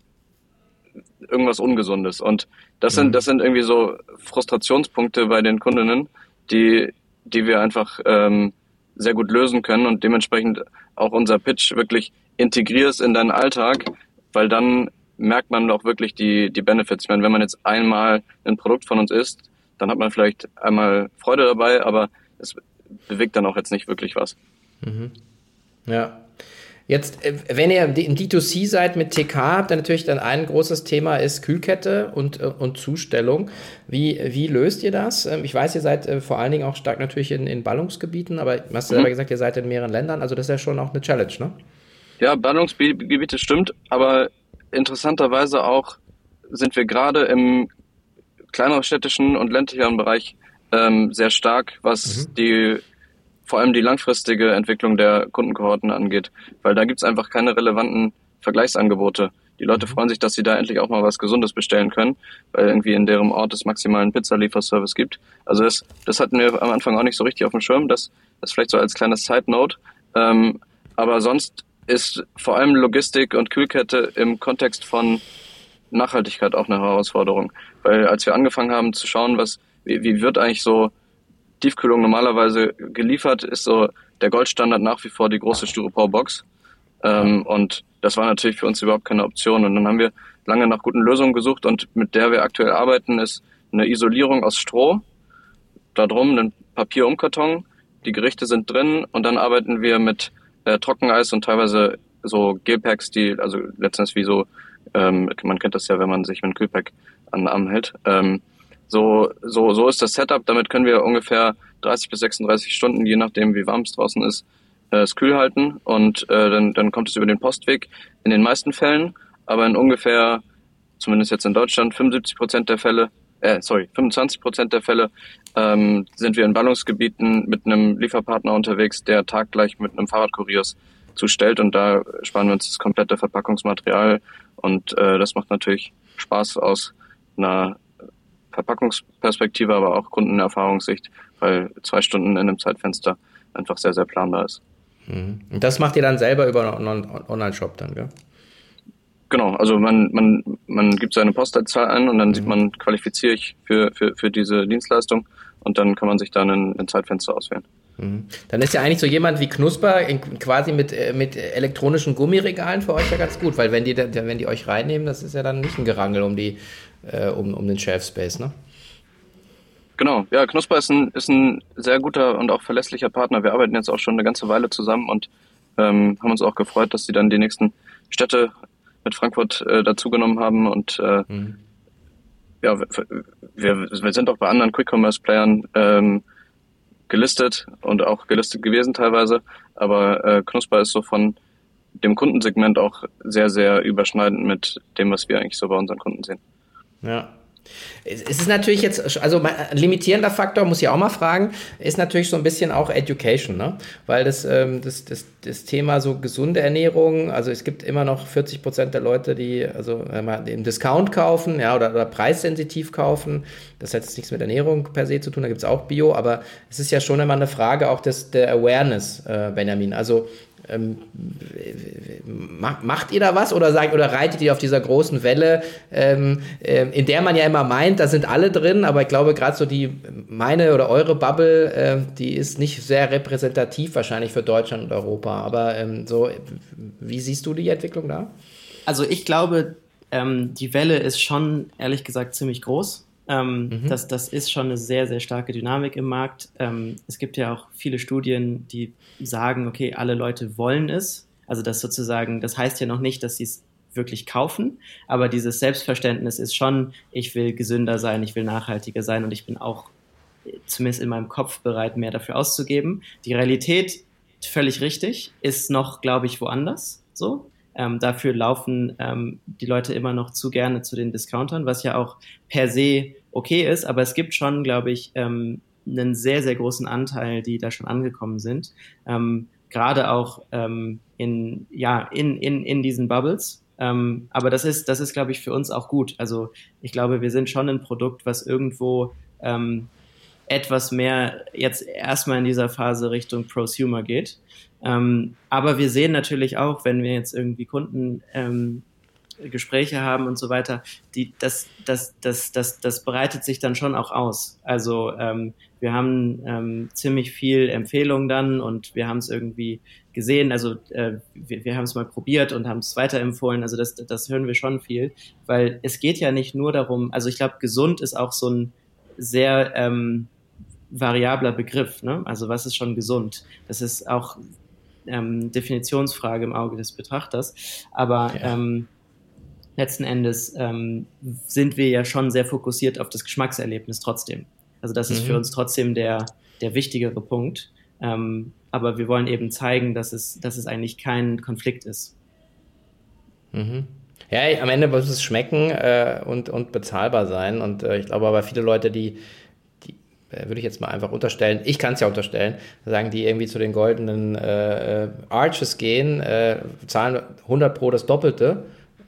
[SPEAKER 3] irgendwas Ungesundes. Und das sind, mhm. das sind irgendwie so Frustrationspunkte bei den Kundinnen, die, die wir einfach ähm, sehr gut lösen können und dementsprechend auch unser Pitch wirklich integrier es in deinen Alltag, weil dann merkt man auch wirklich die, die Benefits. Ich meine, wenn man jetzt einmal ein Produkt von uns isst, dann hat man vielleicht einmal Freude dabei, aber es bewegt dann auch jetzt nicht wirklich was.
[SPEAKER 1] Mhm. Ja. Jetzt, äh, wenn ihr in D2C seid mit TK, habt ihr natürlich dann ein großes Thema ist Kühlkette und, äh, und Zustellung. Wie, wie löst ihr das? Ähm, ich weiß, ihr seid äh, vor allen Dingen auch stark natürlich in, in Ballungsgebieten, aber du hast mhm. selber gesagt, ihr seid in mehreren Ländern, also das ist ja schon auch eine Challenge, ne?
[SPEAKER 3] Ja, Ballungsgebiete stimmt, aber interessanterweise auch sind wir gerade im kleinerstädtischen und ländlicheren Bereich ähm, sehr stark, was mhm. die vor allem die langfristige Entwicklung der Kundenkohorten angeht, weil da gibt's einfach keine relevanten Vergleichsangebote. Die Leute mhm. freuen sich, dass sie da endlich auch mal was Gesundes bestellen können, weil irgendwie in deren Ort es maximalen Pizzalieferservice gibt. Also das, das hatten wir am Anfang auch nicht so richtig auf dem Schirm, das, das vielleicht so als kleines Side Note. Ähm, aber sonst ist vor allem Logistik und Kühlkette im Kontext von Nachhaltigkeit auch eine Herausforderung. Weil als wir angefangen haben zu schauen, was, wie, wie wird eigentlich so Tiefkühlung normalerweise geliefert, ist so der Goldstandard nach wie vor die große Styropor-Box. Ähm, und das war natürlich für uns überhaupt keine Option. Und dann haben wir lange nach guten Lösungen gesucht und mit der wir aktuell arbeiten, ist eine Isolierung aus Stroh, da drum ein Papierumkarton, die Gerichte sind drin und dann arbeiten wir mit äh, Trockeneis und teilweise so Gelpacks, die, also letztens wie so, ähm, man kennt das ja, wenn man sich mit Kühlpack an den Arm hält. Ähm, so, so, so ist das Setup. Damit können wir ungefähr 30 bis 36 Stunden, je nachdem wie warm es draußen ist, äh, es kühl halten und äh, dann, dann kommt es über den Postweg in den meisten Fällen, aber in ungefähr, zumindest jetzt in Deutschland, 75 Prozent der Fälle, äh, sorry, 25 Prozent der Fälle ähm, sind wir in Ballungsgebieten mit einem Lieferpartner unterwegs, der taggleich mit einem Fahrradkurier zustellt und da sparen wir uns das komplette Verpackungsmaterial und äh, das macht natürlich Spaß aus einer Verpackungsperspektive, aber auch Kundenerfahrungssicht, weil zwei Stunden in einem Zeitfenster einfach sehr, sehr planbar ist.
[SPEAKER 1] Mhm. Und das macht ihr dann selber über einen Online-Shop dann, gell?
[SPEAKER 3] Genau, also man, man, man gibt seine Postleitzahl ein und dann mhm. sieht man, qualifiziere ich für, für, für diese Dienstleistung und dann kann man sich dann ein, ein Zeitfenster auswählen.
[SPEAKER 1] Mhm. Dann ist ja eigentlich so jemand wie Knusper in, quasi mit, äh, mit elektronischen Gummiregalen für euch ja ganz gut, weil wenn die, wenn die euch reinnehmen, das ist ja dann nicht ein Gerangel um, die, äh, um, um den Shelf Space, ne?
[SPEAKER 3] Genau, ja, Knusper ist ein, ist ein sehr guter und auch verlässlicher Partner. Wir arbeiten jetzt auch schon eine ganze Weile zusammen und ähm, haben uns auch gefreut, dass sie dann die nächsten Städte mit Frankfurt äh, dazugenommen haben und äh, mhm. ja, wir, wir sind auch bei anderen Quick-Commerce-Playern ähm, gelistet und auch gelistet gewesen teilweise, aber äh, Knusper ist so von dem Kundensegment auch sehr, sehr überschneidend mit dem, was wir eigentlich so bei unseren Kunden sehen.
[SPEAKER 1] Ja, es ist natürlich jetzt, also ein limitierender Faktor, muss ich auch mal fragen, ist natürlich so ein bisschen auch Education, ne? Weil das, ähm, das, das, das Thema so gesunde Ernährung, also es gibt immer noch 40 Prozent der Leute, die also im Discount kaufen, ja, oder, oder preissensitiv kaufen. Das hat jetzt nichts mit Ernährung per se zu tun, da gibt es auch Bio, aber es ist ja schon immer eine Frage auch des, der Awareness, äh, Benjamin. Also ähm, macht ihr da was oder sagt oder reitet ihr auf dieser großen Welle, ähm, äh, in der man ja immer meint, da sind alle drin, aber ich glaube gerade so die meine oder eure Bubble, äh, die ist nicht sehr repräsentativ wahrscheinlich für Deutschland und Europa. Aber ähm, so, wie siehst du die Entwicklung da?
[SPEAKER 2] Also ich glaube, ähm, die Welle ist schon ehrlich gesagt ziemlich groß. Ähm, mhm. das, das ist schon eine sehr, sehr starke Dynamik im Markt. Ähm, es gibt ja auch viele Studien, die sagen, okay, alle Leute wollen es. Also das sozusagen, das heißt ja noch nicht, dass sie es wirklich kaufen, aber dieses Selbstverständnis ist schon, ich will gesünder sein, ich will nachhaltiger sein und ich bin auch zumindest in meinem Kopf bereit, mehr dafür auszugeben. Die Realität, völlig richtig, ist noch, glaube ich, woanders so. Ähm, dafür laufen ähm, die Leute immer noch zu gerne zu den Discountern, was ja auch per se okay ist, aber es gibt schon, glaube ich, ähm, einen sehr, sehr großen Anteil, die da schon angekommen sind. Ähm, Gerade auch ähm, in, ja, in, in, in diesen Bubbles. Ähm, aber das ist, das ist, glaube ich, für uns auch gut. Also ich glaube, wir sind schon ein Produkt, was irgendwo ähm, etwas mehr jetzt erstmal in dieser Phase Richtung Prosumer geht. Ähm, aber wir sehen natürlich auch, wenn wir jetzt irgendwie Kunden ähm, Gespräche haben und so weiter, die, das, das, das, das, das breitet sich dann schon auch aus. Also ähm, wir haben ähm, ziemlich viel Empfehlungen dann und wir haben es irgendwie gesehen, also äh, wir, wir haben es mal probiert und haben es weiterempfohlen, also das, das hören wir schon viel, weil es geht ja nicht nur darum, also ich glaube, gesund ist auch so ein sehr ähm, variabler Begriff, ne? also was ist schon gesund? Das ist auch ähm, Definitionsfrage im Auge des Betrachters, aber ja. ähm, letzten Endes ähm, sind wir ja schon sehr fokussiert auf das Geschmackserlebnis trotzdem. Also das ist mhm. für uns trotzdem der, der wichtigere Punkt. Ähm, aber wir wollen eben zeigen, dass es, dass es eigentlich kein Konflikt ist.
[SPEAKER 1] Mhm. Ja, am Ende muss es schmecken äh, und, und bezahlbar sein. Und äh, ich glaube aber viele Leute, die, die äh, würde ich jetzt mal einfach unterstellen, ich kann es ja unterstellen, sagen, die irgendwie zu den goldenen äh, äh, Arches gehen, äh, zahlen 100 pro das Doppelte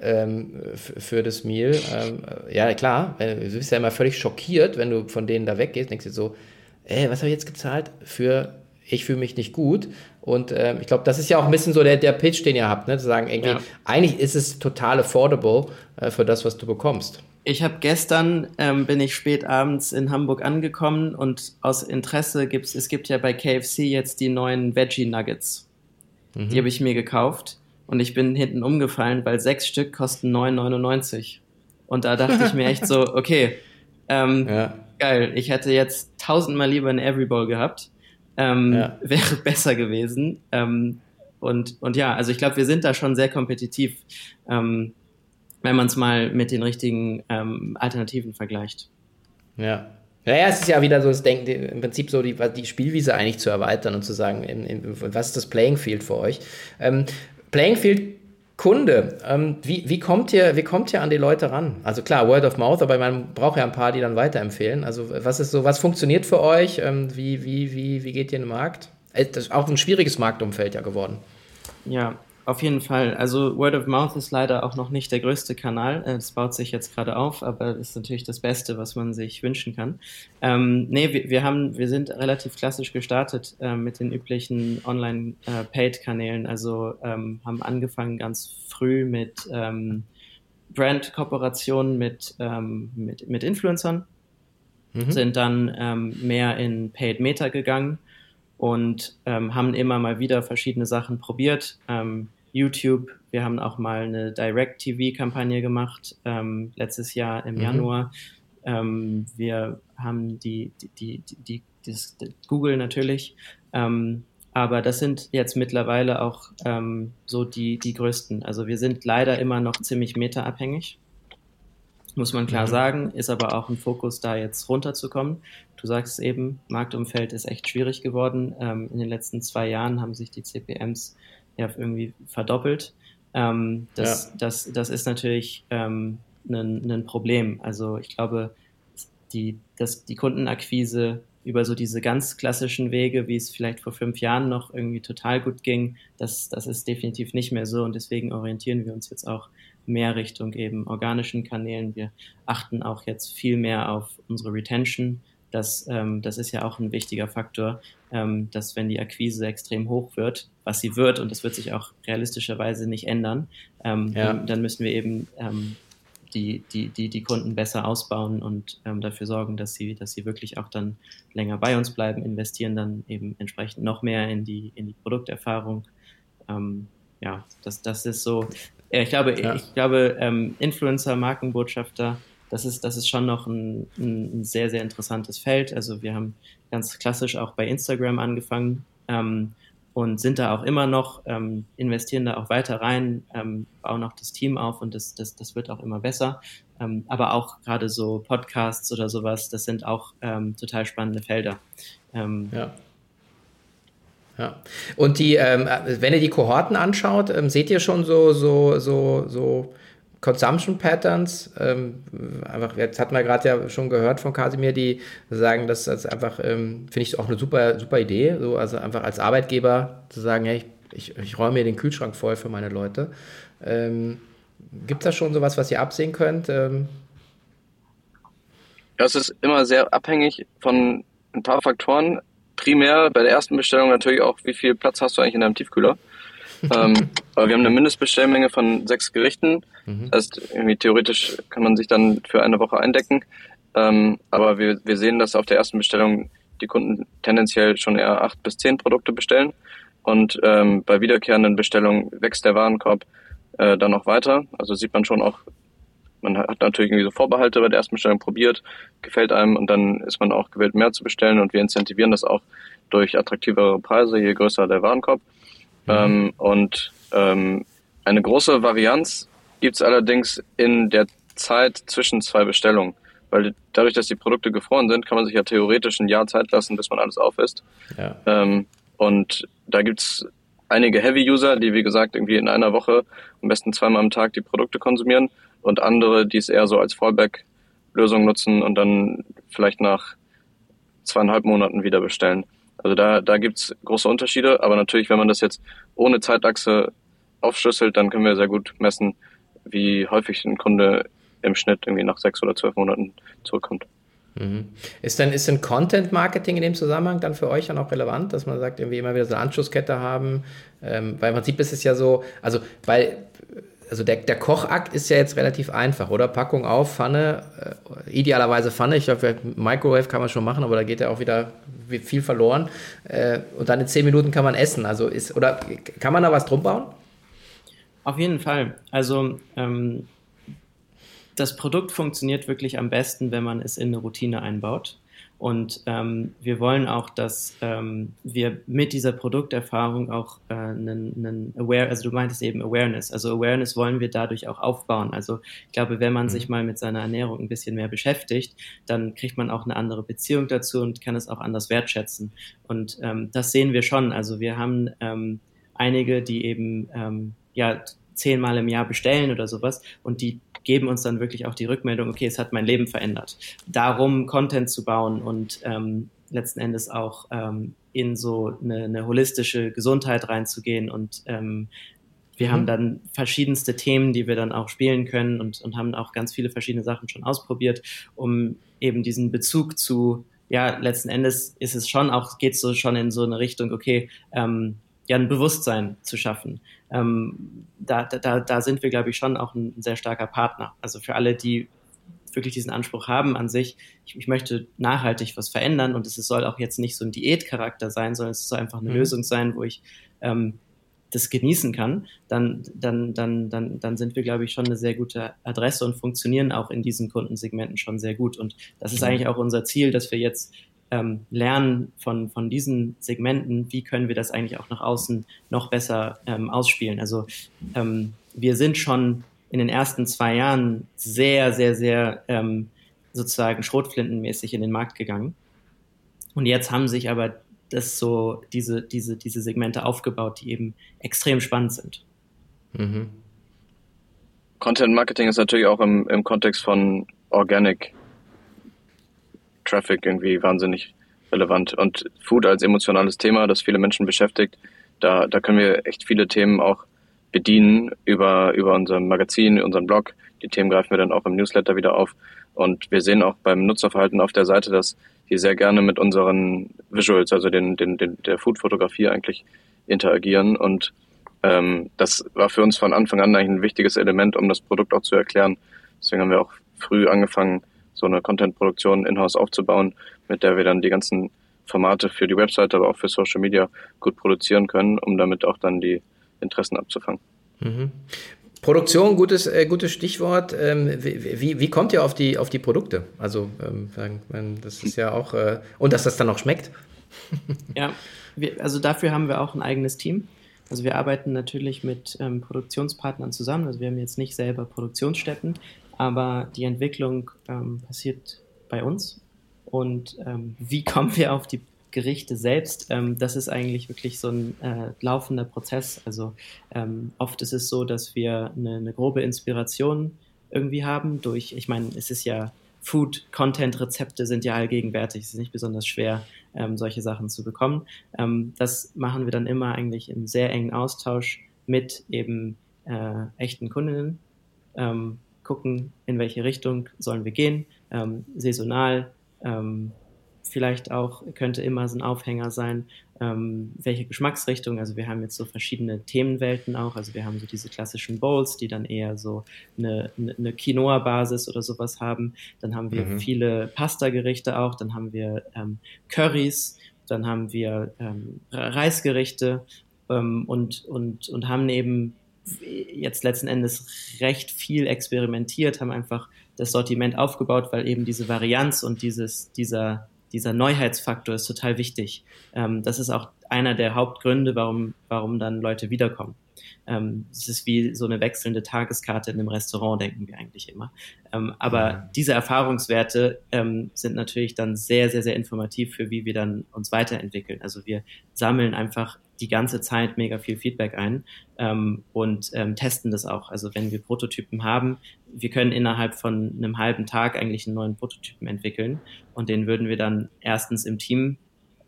[SPEAKER 1] ähm, für das Meal. Ähm, ja, klar, du bist ja immer völlig schockiert, wenn du von denen da weggehst, denkst du so, ey, was habe ich jetzt gezahlt für ich fühle mich nicht gut. Und ähm, ich glaube, das ist ja auch ein bisschen so der, der Pitch, den ihr habt, ne? zu sagen, ja. eigentlich ist es total affordable äh, für das, was du bekommst.
[SPEAKER 2] Ich habe gestern, ähm, bin ich spät abends in Hamburg angekommen und aus Interesse gibt es, es gibt ja bei KFC jetzt die neuen Veggie Nuggets. Mhm. Die habe ich mir gekauft und ich bin hinten umgefallen, weil sechs Stück kosten 9,99. Und da dachte ich mir echt so, okay, ähm, ja. geil, ich hätte jetzt tausendmal lieber eine Every Bowl gehabt. Ähm, ja. Wäre besser gewesen. Ähm, und, und ja, also ich glaube, wir sind da schon sehr kompetitiv, ähm, wenn man es mal mit den richtigen ähm, Alternativen vergleicht.
[SPEAKER 1] Ja, naja, es ist ja wieder so das Denken, im Prinzip so die, die Spielwiese eigentlich zu erweitern und zu sagen, in, in, was ist das Playing Field für euch? Ähm, Playing Field Kunde, ähm, wie, wie, kommt ihr, wie kommt ihr an die Leute ran? Also klar, Word of Mouth, aber man braucht ja ein paar, die dann weiterempfehlen. Also was ist so, was funktioniert für euch? Ähm, wie, wie, wie, wie geht ihr in den Markt? Äh, das ist auch ein schwieriges Marktumfeld ja geworden.
[SPEAKER 2] Ja, auf jeden Fall. Also Word of Mouth ist leider auch noch nicht der größte Kanal. Äh, das baut sich jetzt gerade auf, aber ist natürlich das Beste, was man sich wünschen kann. Ähm, nee, wir, wir, haben, wir sind relativ klassisch gestartet äh, mit den üblichen Online-Paid-Kanälen. Äh, also ähm, haben angefangen ganz früh mit ähm, Brand-Kooperationen mit, ähm, mit, mit Influencern, mhm. sind dann ähm, mehr in Paid Meta gegangen und ähm, haben immer mal wieder verschiedene Sachen probiert. Ähm, YouTube, wir haben auch mal eine Direct-TV-Kampagne gemacht, ähm, letztes Jahr im mhm. Januar. Ähm, wir haben die, die, die, die, das, Google natürlich, ähm, aber das sind jetzt mittlerweile auch ähm, so die, die größten. Also wir sind leider immer noch ziemlich meta-abhängig muss man klar sagen, ist aber auch ein Fokus, da jetzt runterzukommen. Du sagst es eben, Marktumfeld ist echt schwierig geworden. Ähm, in den letzten zwei Jahren haben sich die CPMs ja irgendwie verdoppelt. Ähm, das, ja. das, das ist natürlich ähm, ein, ein Problem. Also ich glaube, die, dass die Kundenakquise über so diese ganz klassischen Wege, wie es vielleicht vor fünf Jahren noch irgendwie total gut ging, das, das ist definitiv nicht mehr so und deswegen orientieren wir uns jetzt auch mehr Richtung eben organischen Kanälen. Wir achten auch jetzt viel mehr auf unsere Retention. Das, ähm, das ist ja auch ein wichtiger Faktor, ähm, dass wenn die Akquise extrem hoch wird, was sie wird, und das wird sich auch realistischerweise nicht ändern, ähm, ja. dann, dann, müssen wir eben ähm, die, die, die, die Kunden besser ausbauen und ähm, dafür sorgen, dass sie, dass sie wirklich auch dann länger bei uns bleiben, investieren dann eben entsprechend noch mehr in die, in die Produkterfahrung. Ähm, ja, das, das ist so ich glaube, ja. ich glaube, ähm, Influencer, Markenbotschafter, das ist, das ist schon noch ein, ein, sehr, sehr interessantes Feld. Also wir haben ganz klassisch auch bei Instagram angefangen ähm, und sind da auch immer noch, ähm, investieren da auch weiter rein, ähm, bauen auch das Team auf und das, das, das wird auch immer besser. Ähm, aber auch gerade so Podcasts oder sowas, das sind auch ähm, total spannende Felder. Ähm,
[SPEAKER 1] ja. Ja. Und die, ähm, wenn ihr die Kohorten anschaut, ähm, seht ihr schon so, so, so, so Consumption Patterns. Ähm, einfach, jetzt hatten wir gerade ja schon gehört von Casimir, die sagen, dass das einfach, ähm, finde ich auch eine super, super Idee, so, also einfach als Arbeitgeber zu sagen, hey, ich, ich, ich räume mir den Kühlschrank voll für meine Leute. Ähm, Gibt es da schon sowas, was ihr absehen könnt? Ähm?
[SPEAKER 3] Ja, es ist immer sehr abhängig von ein paar Faktoren primär bei der ersten Bestellung natürlich auch, wie viel Platz hast du eigentlich in deinem Tiefkühler? ähm, aber wir haben eine Mindestbestellmenge von sechs Gerichten. Mhm. Das heißt, irgendwie theoretisch kann man sich dann für eine Woche eindecken. Ähm, aber wir, wir sehen, dass auf der ersten Bestellung die Kunden tendenziell schon eher acht bis zehn Produkte bestellen. Und ähm, bei wiederkehrenden Bestellungen wächst der Warenkorb äh, dann noch weiter. Also sieht man schon auch, man hat natürlich irgendwie so Vorbehalte bei der ersten Bestellung probiert, gefällt einem und dann ist man auch gewillt, mehr zu bestellen und wir incentivieren das auch durch attraktivere Preise, je größer der Warenkorb. Mhm. Ähm, und ähm, eine große Varianz gibt es allerdings in der Zeit zwischen zwei Bestellungen. Weil dadurch, dass die Produkte gefroren sind, kann man sich ja theoretisch ein Jahr Zeit lassen, bis man alles auf ist. Ja. Ähm, und da gibt's einige Heavy-User, die wie gesagt irgendwie in einer Woche am besten zweimal am Tag die Produkte konsumieren und andere, die es eher so als Fallback-Lösung nutzen und dann vielleicht nach zweieinhalb Monaten wieder bestellen. Also da, da gibt's große Unterschiede, aber natürlich, wenn man das jetzt ohne Zeitachse aufschlüsselt, dann können wir sehr gut messen, wie häufig ein Kunde im Schnitt irgendwie nach sechs oder zwölf Monaten zurückkommt.
[SPEAKER 1] Mhm. Ist denn, ist denn Content Marketing in dem Zusammenhang dann für euch dann auch relevant, dass man sagt, irgendwie immer wieder so eine Anschlusskette haben? Ähm, weil im Prinzip ist es ja so, also weil, also der, der Kochakt ist ja jetzt relativ einfach, oder? Packung auf, Pfanne, äh, idealerweise Pfanne. Ich glaube, Microwave kann man schon machen, aber da geht ja auch wieder viel verloren. Äh, und dann in zehn Minuten kann man essen. Also ist, oder kann man da was drum bauen?
[SPEAKER 2] Auf jeden Fall. Also ähm, das Produkt funktioniert wirklich am besten, wenn man es in eine Routine einbaut. Und ähm, wir wollen auch, dass ähm, wir mit dieser Produkterfahrung auch äh, einen, einen Aware, also du meintest eben Awareness, also Awareness wollen wir dadurch auch aufbauen. Also ich glaube, wenn man mhm. sich mal mit seiner Ernährung ein bisschen mehr beschäftigt, dann kriegt man auch eine andere Beziehung dazu und kann es auch anders wertschätzen. Und ähm, das sehen wir schon. Also wir haben ähm, einige, die eben ähm, ja zehnmal im Jahr bestellen oder sowas und die geben uns dann wirklich auch die Rückmeldung, okay, es hat mein Leben verändert. Darum Content zu bauen und ähm, letzten Endes auch ähm, in so eine, eine holistische Gesundheit reinzugehen und ähm, wir mhm. haben dann verschiedenste Themen, die wir dann auch spielen können und, und haben auch ganz viele verschiedene Sachen schon ausprobiert, um eben diesen Bezug zu, ja, letzten Endes ist es schon auch, geht so schon in so eine Richtung, okay, ähm, ja, ein Bewusstsein zu schaffen. Ähm, da, da, da sind wir, glaube ich, schon auch ein sehr starker Partner. Also für alle, die wirklich diesen Anspruch haben an sich, ich, ich möchte nachhaltig was verändern und es soll auch jetzt nicht so ein Diätcharakter sein, sondern es soll einfach eine mhm. Lösung sein, wo ich ähm, das genießen kann, dann, dann, dann, dann, dann sind wir, glaube ich, schon eine sehr gute Adresse und funktionieren auch in diesen Kundensegmenten schon sehr gut. Und das ist eigentlich auch unser Ziel, dass wir jetzt ähm, lernen von, von diesen Segmenten, wie können wir das eigentlich auch nach außen noch besser ähm, ausspielen. Also ähm, wir sind schon in den ersten zwei Jahren sehr, sehr, sehr ähm, sozusagen schrotflintenmäßig in den Markt gegangen. Und jetzt haben sich aber das so, diese, diese, diese Segmente aufgebaut, die eben extrem spannend sind. Mhm.
[SPEAKER 3] Content Marketing ist natürlich auch im, im Kontext von Organic Traffic irgendwie wahnsinnig relevant. Und Food als emotionales Thema, das viele Menschen beschäftigt, da, da können wir echt viele Themen auch bedienen über, über unser Magazin, unseren Blog. Die Themen greifen wir dann auch im Newsletter wieder auf. Und wir sehen auch beim Nutzerverhalten auf der Seite, dass die sehr gerne mit unseren Visuals, also den, den, den der Food-Fotografie eigentlich interagieren. Und ähm, das war für uns von Anfang an eigentlich ein wichtiges Element, um das Produkt auch zu erklären. Deswegen haben wir auch früh angefangen, so eine Content-Produktion in-house aufzubauen, mit der wir dann die ganzen Formate für die Webseite, aber auch für Social Media gut produzieren können, um damit auch dann die Interessen abzufangen. Mhm.
[SPEAKER 1] Produktion, gutes, äh, gutes Stichwort. Ähm, wie, wie, wie, kommt ihr auf die, auf die Produkte? Also, ähm, das ist ja auch, äh, und dass das dann auch schmeckt.
[SPEAKER 2] ja, wir, also dafür haben wir auch ein eigenes Team. Also wir arbeiten natürlich mit ähm, Produktionspartnern zusammen. Also wir haben jetzt nicht selber Produktionsstätten, aber die Entwicklung ähm, passiert bei uns. Und ähm, wie kommen wir auf die Gerichte selbst? Ähm, das ist eigentlich wirklich so ein äh, laufender Prozess. Also ähm, oft ist es so, dass wir eine, eine grobe Inspiration irgendwie haben durch, ich meine, es ist ja Food-Content-Rezepte sind ja allgegenwärtig. Es ist nicht besonders schwer, ähm, solche Sachen zu bekommen. Ähm, das machen wir dann immer eigentlich im sehr engen Austausch mit eben äh, echten Kundinnen. Ähm, gucken, in welche Richtung sollen wir gehen, ähm, saisonal, ähm, vielleicht auch, könnte immer so ein Aufhänger sein, ähm, welche Geschmacksrichtung. Also wir haben jetzt so verschiedene Themenwelten auch. Also wir haben so diese klassischen Bowls, die dann eher so eine, eine Quinoa-Basis oder sowas haben. Dann haben wir mhm. viele Pasta-Gerichte auch. Dann haben wir ähm, Currys. Dann haben wir ähm, Reisgerichte ähm, und, und, und haben eben jetzt letzten Endes recht viel experimentiert, haben einfach das Sortiment aufgebaut, weil eben diese Varianz und dieses, dieser, dieser Neuheitsfaktor ist total wichtig. Ähm, das ist auch einer der Hauptgründe, warum, warum dann Leute wiederkommen. Ähm, es ist wie so eine wechselnde Tageskarte in einem Restaurant, denken wir eigentlich immer. Ähm, aber ja. diese Erfahrungswerte ähm, sind natürlich dann sehr, sehr, sehr informativ für, wie wir dann uns weiterentwickeln. Also wir sammeln einfach die ganze Zeit mega viel Feedback ein ähm, und ähm, testen das auch. Also wenn wir Prototypen haben, wir können innerhalb von einem halben Tag eigentlich einen neuen Prototypen entwickeln und den würden wir dann erstens im Team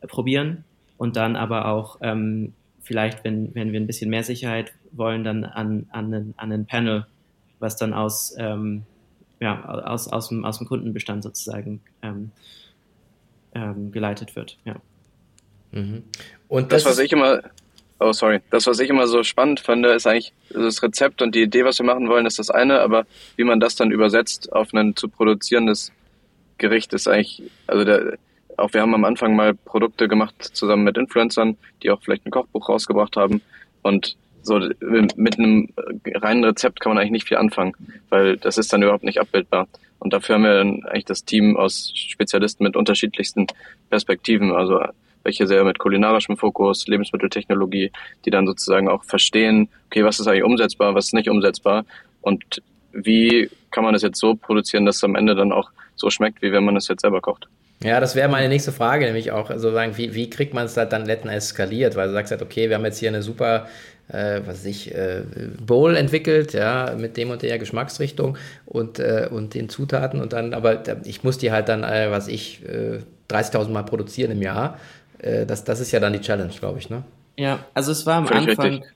[SPEAKER 2] probieren und dann aber auch ähm, vielleicht, wenn, wenn wir ein bisschen mehr Sicherheit wollen, dann an, an, einen, an einen Panel, was dann aus, ähm, ja, aus, aus, dem, aus dem Kundenbestand sozusagen ähm, ähm, geleitet wird. Ja.
[SPEAKER 3] Mhm. Und das, das was ich immer, oh sorry, das, was ich immer so spannend finde, ist eigentlich das Rezept und die Idee, was wir machen wollen, ist das eine, aber wie man das dann übersetzt auf ein zu produzierendes Gericht, ist eigentlich, also der, auch wir haben am Anfang mal Produkte gemacht zusammen mit Influencern, die auch vielleicht ein Kochbuch rausgebracht haben und so mit einem reinen Rezept kann man eigentlich nicht viel anfangen, weil das ist dann überhaupt nicht abbildbar. Und dafür haben wir dann eigentlich das Team aus Spezialisten mit unterschiedlichsten Perspektiven. Also welche sehr mit kulinarischem Fokus, Lebensmitteltechnologie, die dann sozusagen auch verstehen, okay, was ist eigentlich umsetzbar, was ist nicht umsetzbar und wie kann man das jetzt so produzieren, dass es am Ende dann auch so schmeckt, wie wenn man es jetzt selber kocht.
[SPEAKER 1] Ja, das wäre meine nächste Frage, nämlich auch sozusagen, wie, wie kriegt man es da dann letzten eskaliert? Weil du sagst halt, okay, wir haben jetzt hier eine super, äh, was weiß ich, äh, Bowl entwickelt, ja, mit dem und der Geschmacksrichtung und, äh, und den Zutaten und dann, aber ich muss die halt dann, äh, was ich, äh, 30.000 Mal produzieren im Jahr äh, das, das ist ja dann die Challenge, glaube ich, ne?
[SPEAKER 2] Ja, also es war am Völlig Anfang, richtig.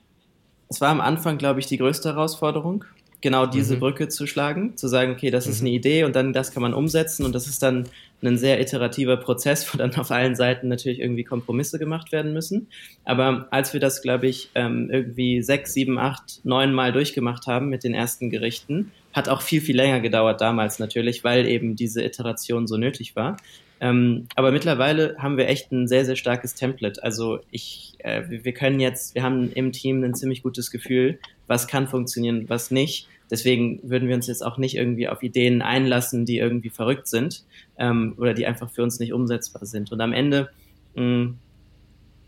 [SPEAKER 2] es war am Anfang, glaube ich, die größte Herausforderung, genau diese mhm. Brücke zu schlagen, zu sagen, okay, das mhm. ist eine Idee und dann das kann man umsetzen und das ist dann ein sehr iterativer Prozess, wo dann auf allen Seiten natürlich irgendwie Kompromisse gemacht werden müssen. Aber als wir das, glaube ich, ähm, irgendwie sechs, sieben, acht, neun Mal durchgemacht haben mit den ersten Gerichten, hat auch viel, viel länger gedauert damals natürlich, weil eben diese Iteration so nötig war. Ähm, aber mittlerweile haben wir echt ein sehr, sehr starkes Template. Also ich, äh, wir können jetzt, wir haben im Team ein ziemlich gutes Gefühl, was kann funktionieren, was nicht. Deswegen würden wir uns jetzt auch nicht irgendwie auf Ideen einlassen, die irgendwie verrückt sind ähm, oder die einfach für uns nicht umsetzbar sind. Und am Ende mh, mm,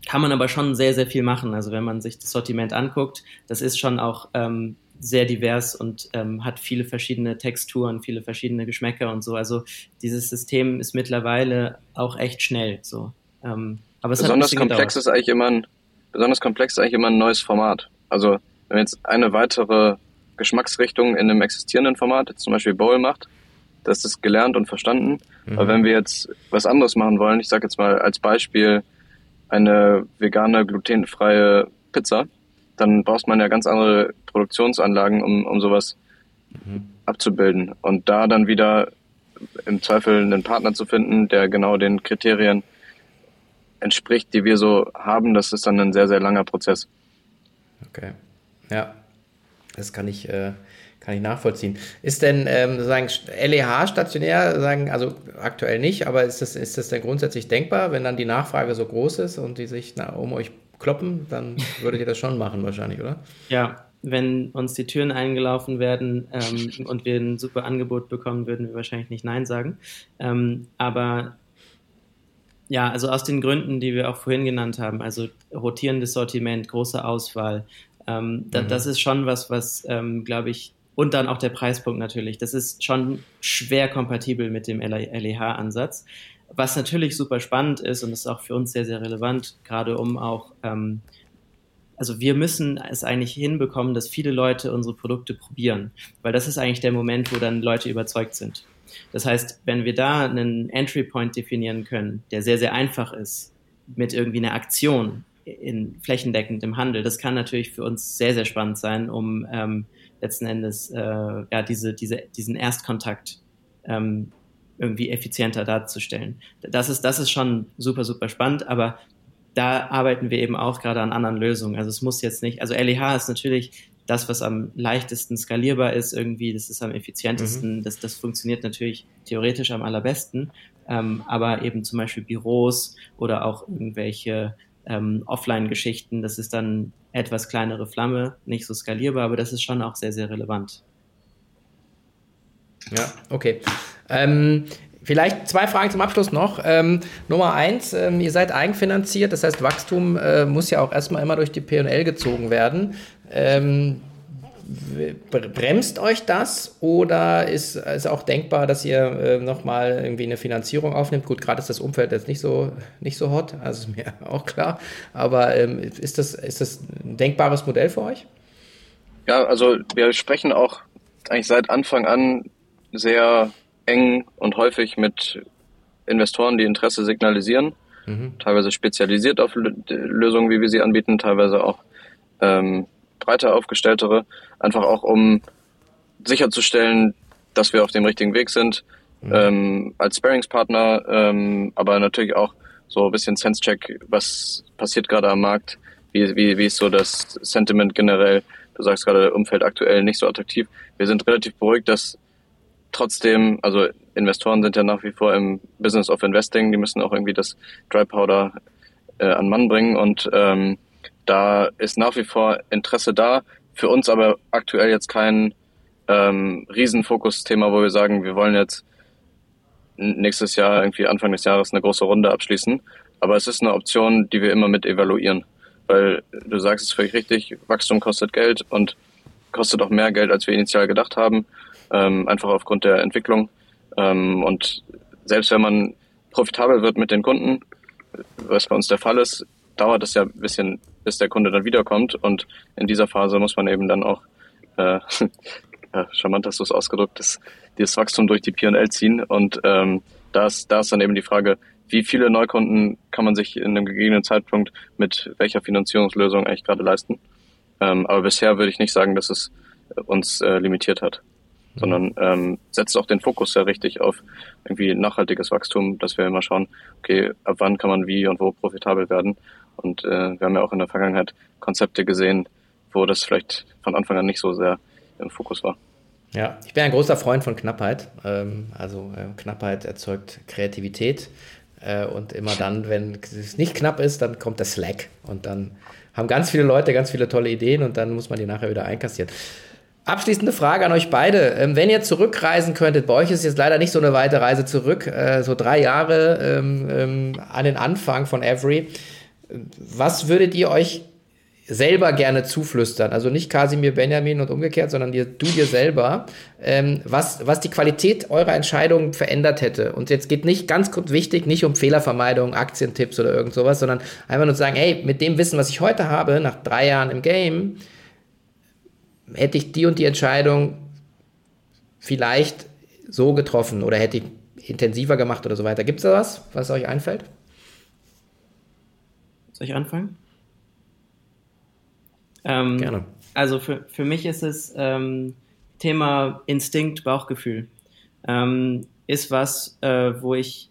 [SPEAKER 2] kann man aber schon sehr, sehr viel machen. Also wenn man sich das Sortiment anguckt, das ist schon auch ähm, sehr divers und ähm, hat viele verschiedene Texturen, viele verschiedene Geschmäcker und so. Also dieses System ist mittlerweile auch echt schnell. So. Ähm,
[SPEAKER 3] aber es besonders hat komplex gedauert. ist eigentlich immer ein besonders komplex ist eigentlich immer ein neues Format. Also wenn man jetzt eine weitere Geschmacksrichtung in einem existierenden Format, jetzt zum Beispiel Bowl macht, das ist gelernt und verstanden. Mhm. Aber wenn wir jetzt was anderes machen wollen, ich sage jetzt mal als Beispiel eine vegane, glutenfreie Pizza, dann braucht man ja ganz andere Produktionsanlagen, um, um sowas mhm. abzubilden. Und da dann wieder im Zweifel einen Partner zu finden, der genau den Kriterien entspricht, die wir so haben, das ist dann ein sehr, sehr langer Prozess.
[SPEAKER 1] Okay. Ja, das kann ich, äh, kann ich nachvollziehen. Ist denn ähm, sagen LEH stationär, sagen, also aktuell nicht, aber ist das, ist das denn grundsätzlich denkbar, wenn dann die Nachfrage so groß ist und die sich na, um euch kloppen, dann würdet ihr das schon machen wahrscheinlich, oder?
[SPEAKER 2] Ja, wenn uns die Türen eingelaufen werden ähm, und wir ein super Angebot bekommen, würden wir wahrscheinlich nicht Nein sagen. Ähm, aber ja, also aus den Gründen, die wir auch vorhin genannt haben, also rotierendes Sortiment, große Auswahl, ähm, da, mhm. das ist schon was, was, ähm, glaube ich, und dann auch der Preispunkt natürlich, das ist schon schwer kompatibel mit dem LEH-Ansatz. Was natürlich super spannend ist und ist auch für uns sehr, sehr relevant, gerade um auch, ähm, also wir müssen es eigentlich hinbekommen, dass viele Leute unsere Produkte probieren, weil das ist eigentlich der Moment, wo dann Leute überzeugt sind. Das heißt, wenn wir da einen Entry Point definieren können, der sehr, sehr einfach ist, mit irgendwie einer Aktion in flächendeckend im Handel, das kann natürlich für uns sehr, sehr spannend sein, um ähm, letzten Endes äh, ja diese, diese, diesen Erstkontakt ähm, irgendwie effizienter darzustellen. Das ist, das ist schon super, super spannend, aber da arbeiten wir eben auch gerade an anderen Lösungen. Also es muss jetzt nicht, also LEH ist natürlich das, was am leichtesten skalierbar ist, irgendwie, das ist am effizientesten, mhm. das, das funktioniert natürlich theoretisch am allerbesten, ähm, aber eben zum Beispiel Büros oder auch irgendwelche ähm, Offline-Geschichten, das ist dann etwas kleinere Flamme, nicht so skalierbar, aber das ist schon auch sehr, sehr relevant.
[SPEAKER 1] Ja, okay. Ähm, Vielleicht zwei Fragen zum Abschluss noch. Ähm, Nummer eins, ähm, ihr seid eigenfinanziert, das heißt, Wachstum äh, muss ja auch erstmal immer durch die PL gezogen werden. Bremst euch das oder ist es auch denkbar, dass ihr äh, nochmal irgendwie eine Finanzierung aufnimmt? Gut, gerade ist das Umfeld jetzt nicht so, nicht so hot, also ist mir auch klar. Aber ähm, ist, das, ist das ein denkbares Modell für euch?
[SPEAKER 3] Ja, also wir sprechen auch eigentlich seit Anfang an sehr eng und häufig mit Investoren, die Interesse signalisieren, mhm. teilweise spezialisiert auf Lösungen, wie wir sie anbieten, teilweise auch ähm, breiter aufgestelltere, einfach auch um sicherzustellen, dass wir auf dem richtigen Weg sind, mhm. ähm, als Sparingspartner, ähm, aber natürlich auch so ein bisschen Sense-Check, was passiert gerade am Markt, wie, wie, wie ist so das Sentiment generell, du sagst gerade, Umfeld aktuell nicht so attraktiv. Wir sind relativ beruhigt, dass trotzdem, also Investoren sind ja nach wie vor im Business of Investing, die müssen auch irgendwie das Dry Powder äh, an Mann bringen und ähm, da ist nach wie vor Interesse da. Für uns aber aktuell jetzt kein ähm, Riesenfokusthema, wo wir sagen, wir wollen jetzt nächstes Jahr, irgendwie Anfang des Jahres, eine große Runde abschließen. Aber es ist eine Option, die wir immer mit evaluieren. Weil du sagst es völlig richtig, Wachstum kostet Geld und kostet auch mehr Geld, als wir initial gedacht haben ähm, einfach aufgrund der Entwicklung. Ähm, und selbst wenn man profitabel wird mit den Kunden, was bei uns der Fall ist, dauert es ja ein bisschen, bis der Kunde dann wiederkommt. Und in dieser Phase muss man eben dann auch, äh, ja, charmant hast du es ausgedrückt, das, dieses Wachstum durch die P&L ziehen. Und ähm, da, ist, da ist dann eben die Frage, wie viele Neukunden kann man sich in einem gegebenen Zeitpunkt mit welcher Finanzierungslösung eigentlich gerade leisten. Ähm, aber bisher würde ich nicht sagen, dass es uns äh, limitiert hat sondern ähm, setzt auch den Fokus sehr richtig auf irgendwie nachhaltiges Wachstum, dass wir immer schauen, okay, ab wann kann man wie und wo profitabel werden. Und äh, wir haben ja auch in der Vergangenheit Konzepte gesehen, wo das vielleicht von Anfang an nicht so sehr im Fokus war.
[SPEAKER 1] Ja, ich bin ein großer Freund von Knappheit. Ähm, also äh, Knappheit erzeugt Kreativität. Äh, und immer dann, wenn es nicht knapp ist, dann kommt der Slack. Und dann haben ganz viele Leute ganz viele tolle Ideen und dann muss man die nachher wieder einkassieren. Abschließende Frage an euch beide. Ähm, wenn ihr zurückreisen könntet, bei euch ist jetzt leider nicht so eine weite Reise zurück, äh, so drei Jahre ähm, ähm, an den Anfang von Every. Was würdet ihr euch selber gerne zuflüstern? Also nicht Kasimir Benjamin und umgekehrt, sondern dir, du dir selber, ähm, was, was die Qualität eurer Entscheidungen verändert hätte. Und jetzt geht nicht ganz kurz wichtig, nicht um Fehlervermeidung, Aktientipps oder irgend sowas, sondern einfach nur zu sagen, hey, mit dem Wissen, was ich heute habe, nach drei Jahren im Game, hätte ich die und die Entscheidung vielleicht so getroffen oder hätte ich intensiver gemacht oder so weiter. Gibt es da was, was euch einfällt?
[SPEAKER 2] Soll ich anfangen? Ähm, Gerne. Also für, für mich ist es ähm, Thema Instinkt, Bauchgefühl. Ähm, ist was, äh, wo ich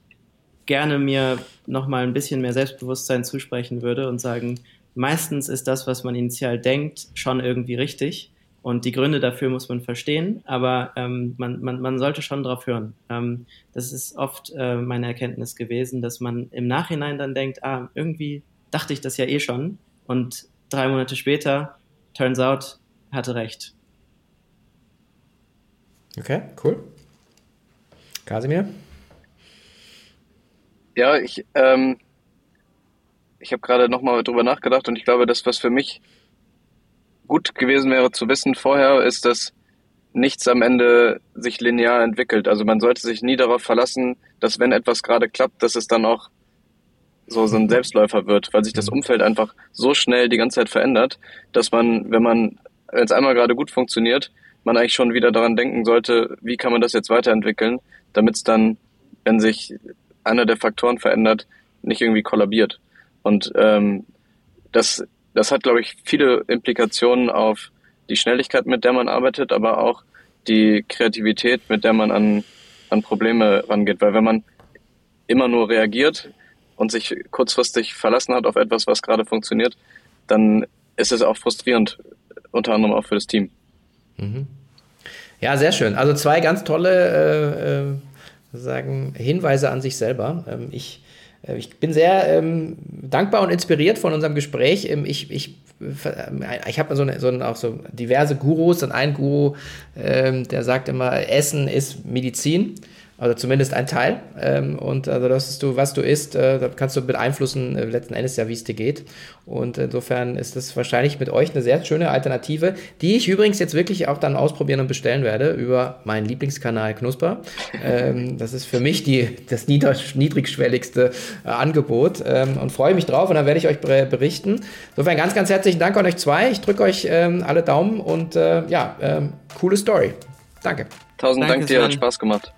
[SPEAKER 2] gerne mir nochmal ein bisschen mehr Selbstbewusstsein zusprechen würde und sagen, meistens ist das, was man initial denkt, schon irgendwie richtig. Und die Gründe dafür muss man verstehen, aber ähm, man, man, man sollte schon drauf hören. Ähm, das ist oft äh, meine Erkenntnis gewesen, dass man im Nachhinein dann denkt, ah, irgendwie dachte ich das ja eh schon. Und drei Monate später, turns out, hatte recht.
[SPEAKER 1] Okay, cool. Kasimir?
[SPEAKER 3] Ja, ich, ähm, ich habe gerade nochmal drüber nachgedacht und ich glaube, das, was für mich gut gewesen wäre zu wissen vorher, ist, dass nichts am Ende sich linear entwickelt. Also man sollte sich nie darauf verlassen, dass wenn etwas gerade klappt, dass es dann auch so, so ein Selbstläufer wird, weil sich das mhm. Umfeld einfach so schnell die ganze Zeit verändert, dass man, wenn man, wenn es einmal gerade gut funktioniert, man eigentlich schon wieder daran denken sollte, wie kann man das jetzt weiterentwickeln, damit es dann, wenn sich einer der Faktoren verändert, nicht irgendwie kollabiert. Und ähm, das das hat, glaube ich, viele Implikationen auf die Schnelligkeit, mit der man arbeitet, aber auch die Kreativität, mit der man an, an Probleme rangeht. Weil wenn man immer nur reagiert und sich kurzfristig verlassen hat auf etwas, was gerade funktioniert, dann ist es auch frustrierend, unter anderem auch für das Team.
[SPEAKER 1] Mhm. Ja, sehr schön. Also zwei ganz tolle äh, äh, sagen Hinweise an sich selber. Ähm, ich, äh, ich bin sehr ähm, dankbar und inspiriert von unserem Gespräch. Ähm, ich, ich äh, ich habe so, so auch so diverse Gurus und ein Guru, ähm, der sagt immer, Essen ist Medizin. Also zumindest ein Teil. Ähm, und also das ist du, was du isst, äh, da kannst du beeinflussen, äh, letzten Endes ja, wie es dir geht. Und insofern ist das wahrscheinlich mit euch eine sehr schöne Alternative, die ich übrigens jetzt wirklich auch dann ausprobieren und bestellen werde über meinen Lieblingskanal Knusper. ähm, das ist für mich die, das niedrigschwelligste äh, Angebot ähm, und freue mich drauf und dann werde ich euch berichten. Insofern ganz, ganz herzlichen Dank an euch zwei. Ich drücke euch ähm, alle Daumen und äh, ja, ähm, coole Story. Danke.
[SPEAKER 3] Tausend Danke, Dank dir, hat Spaß gemacht.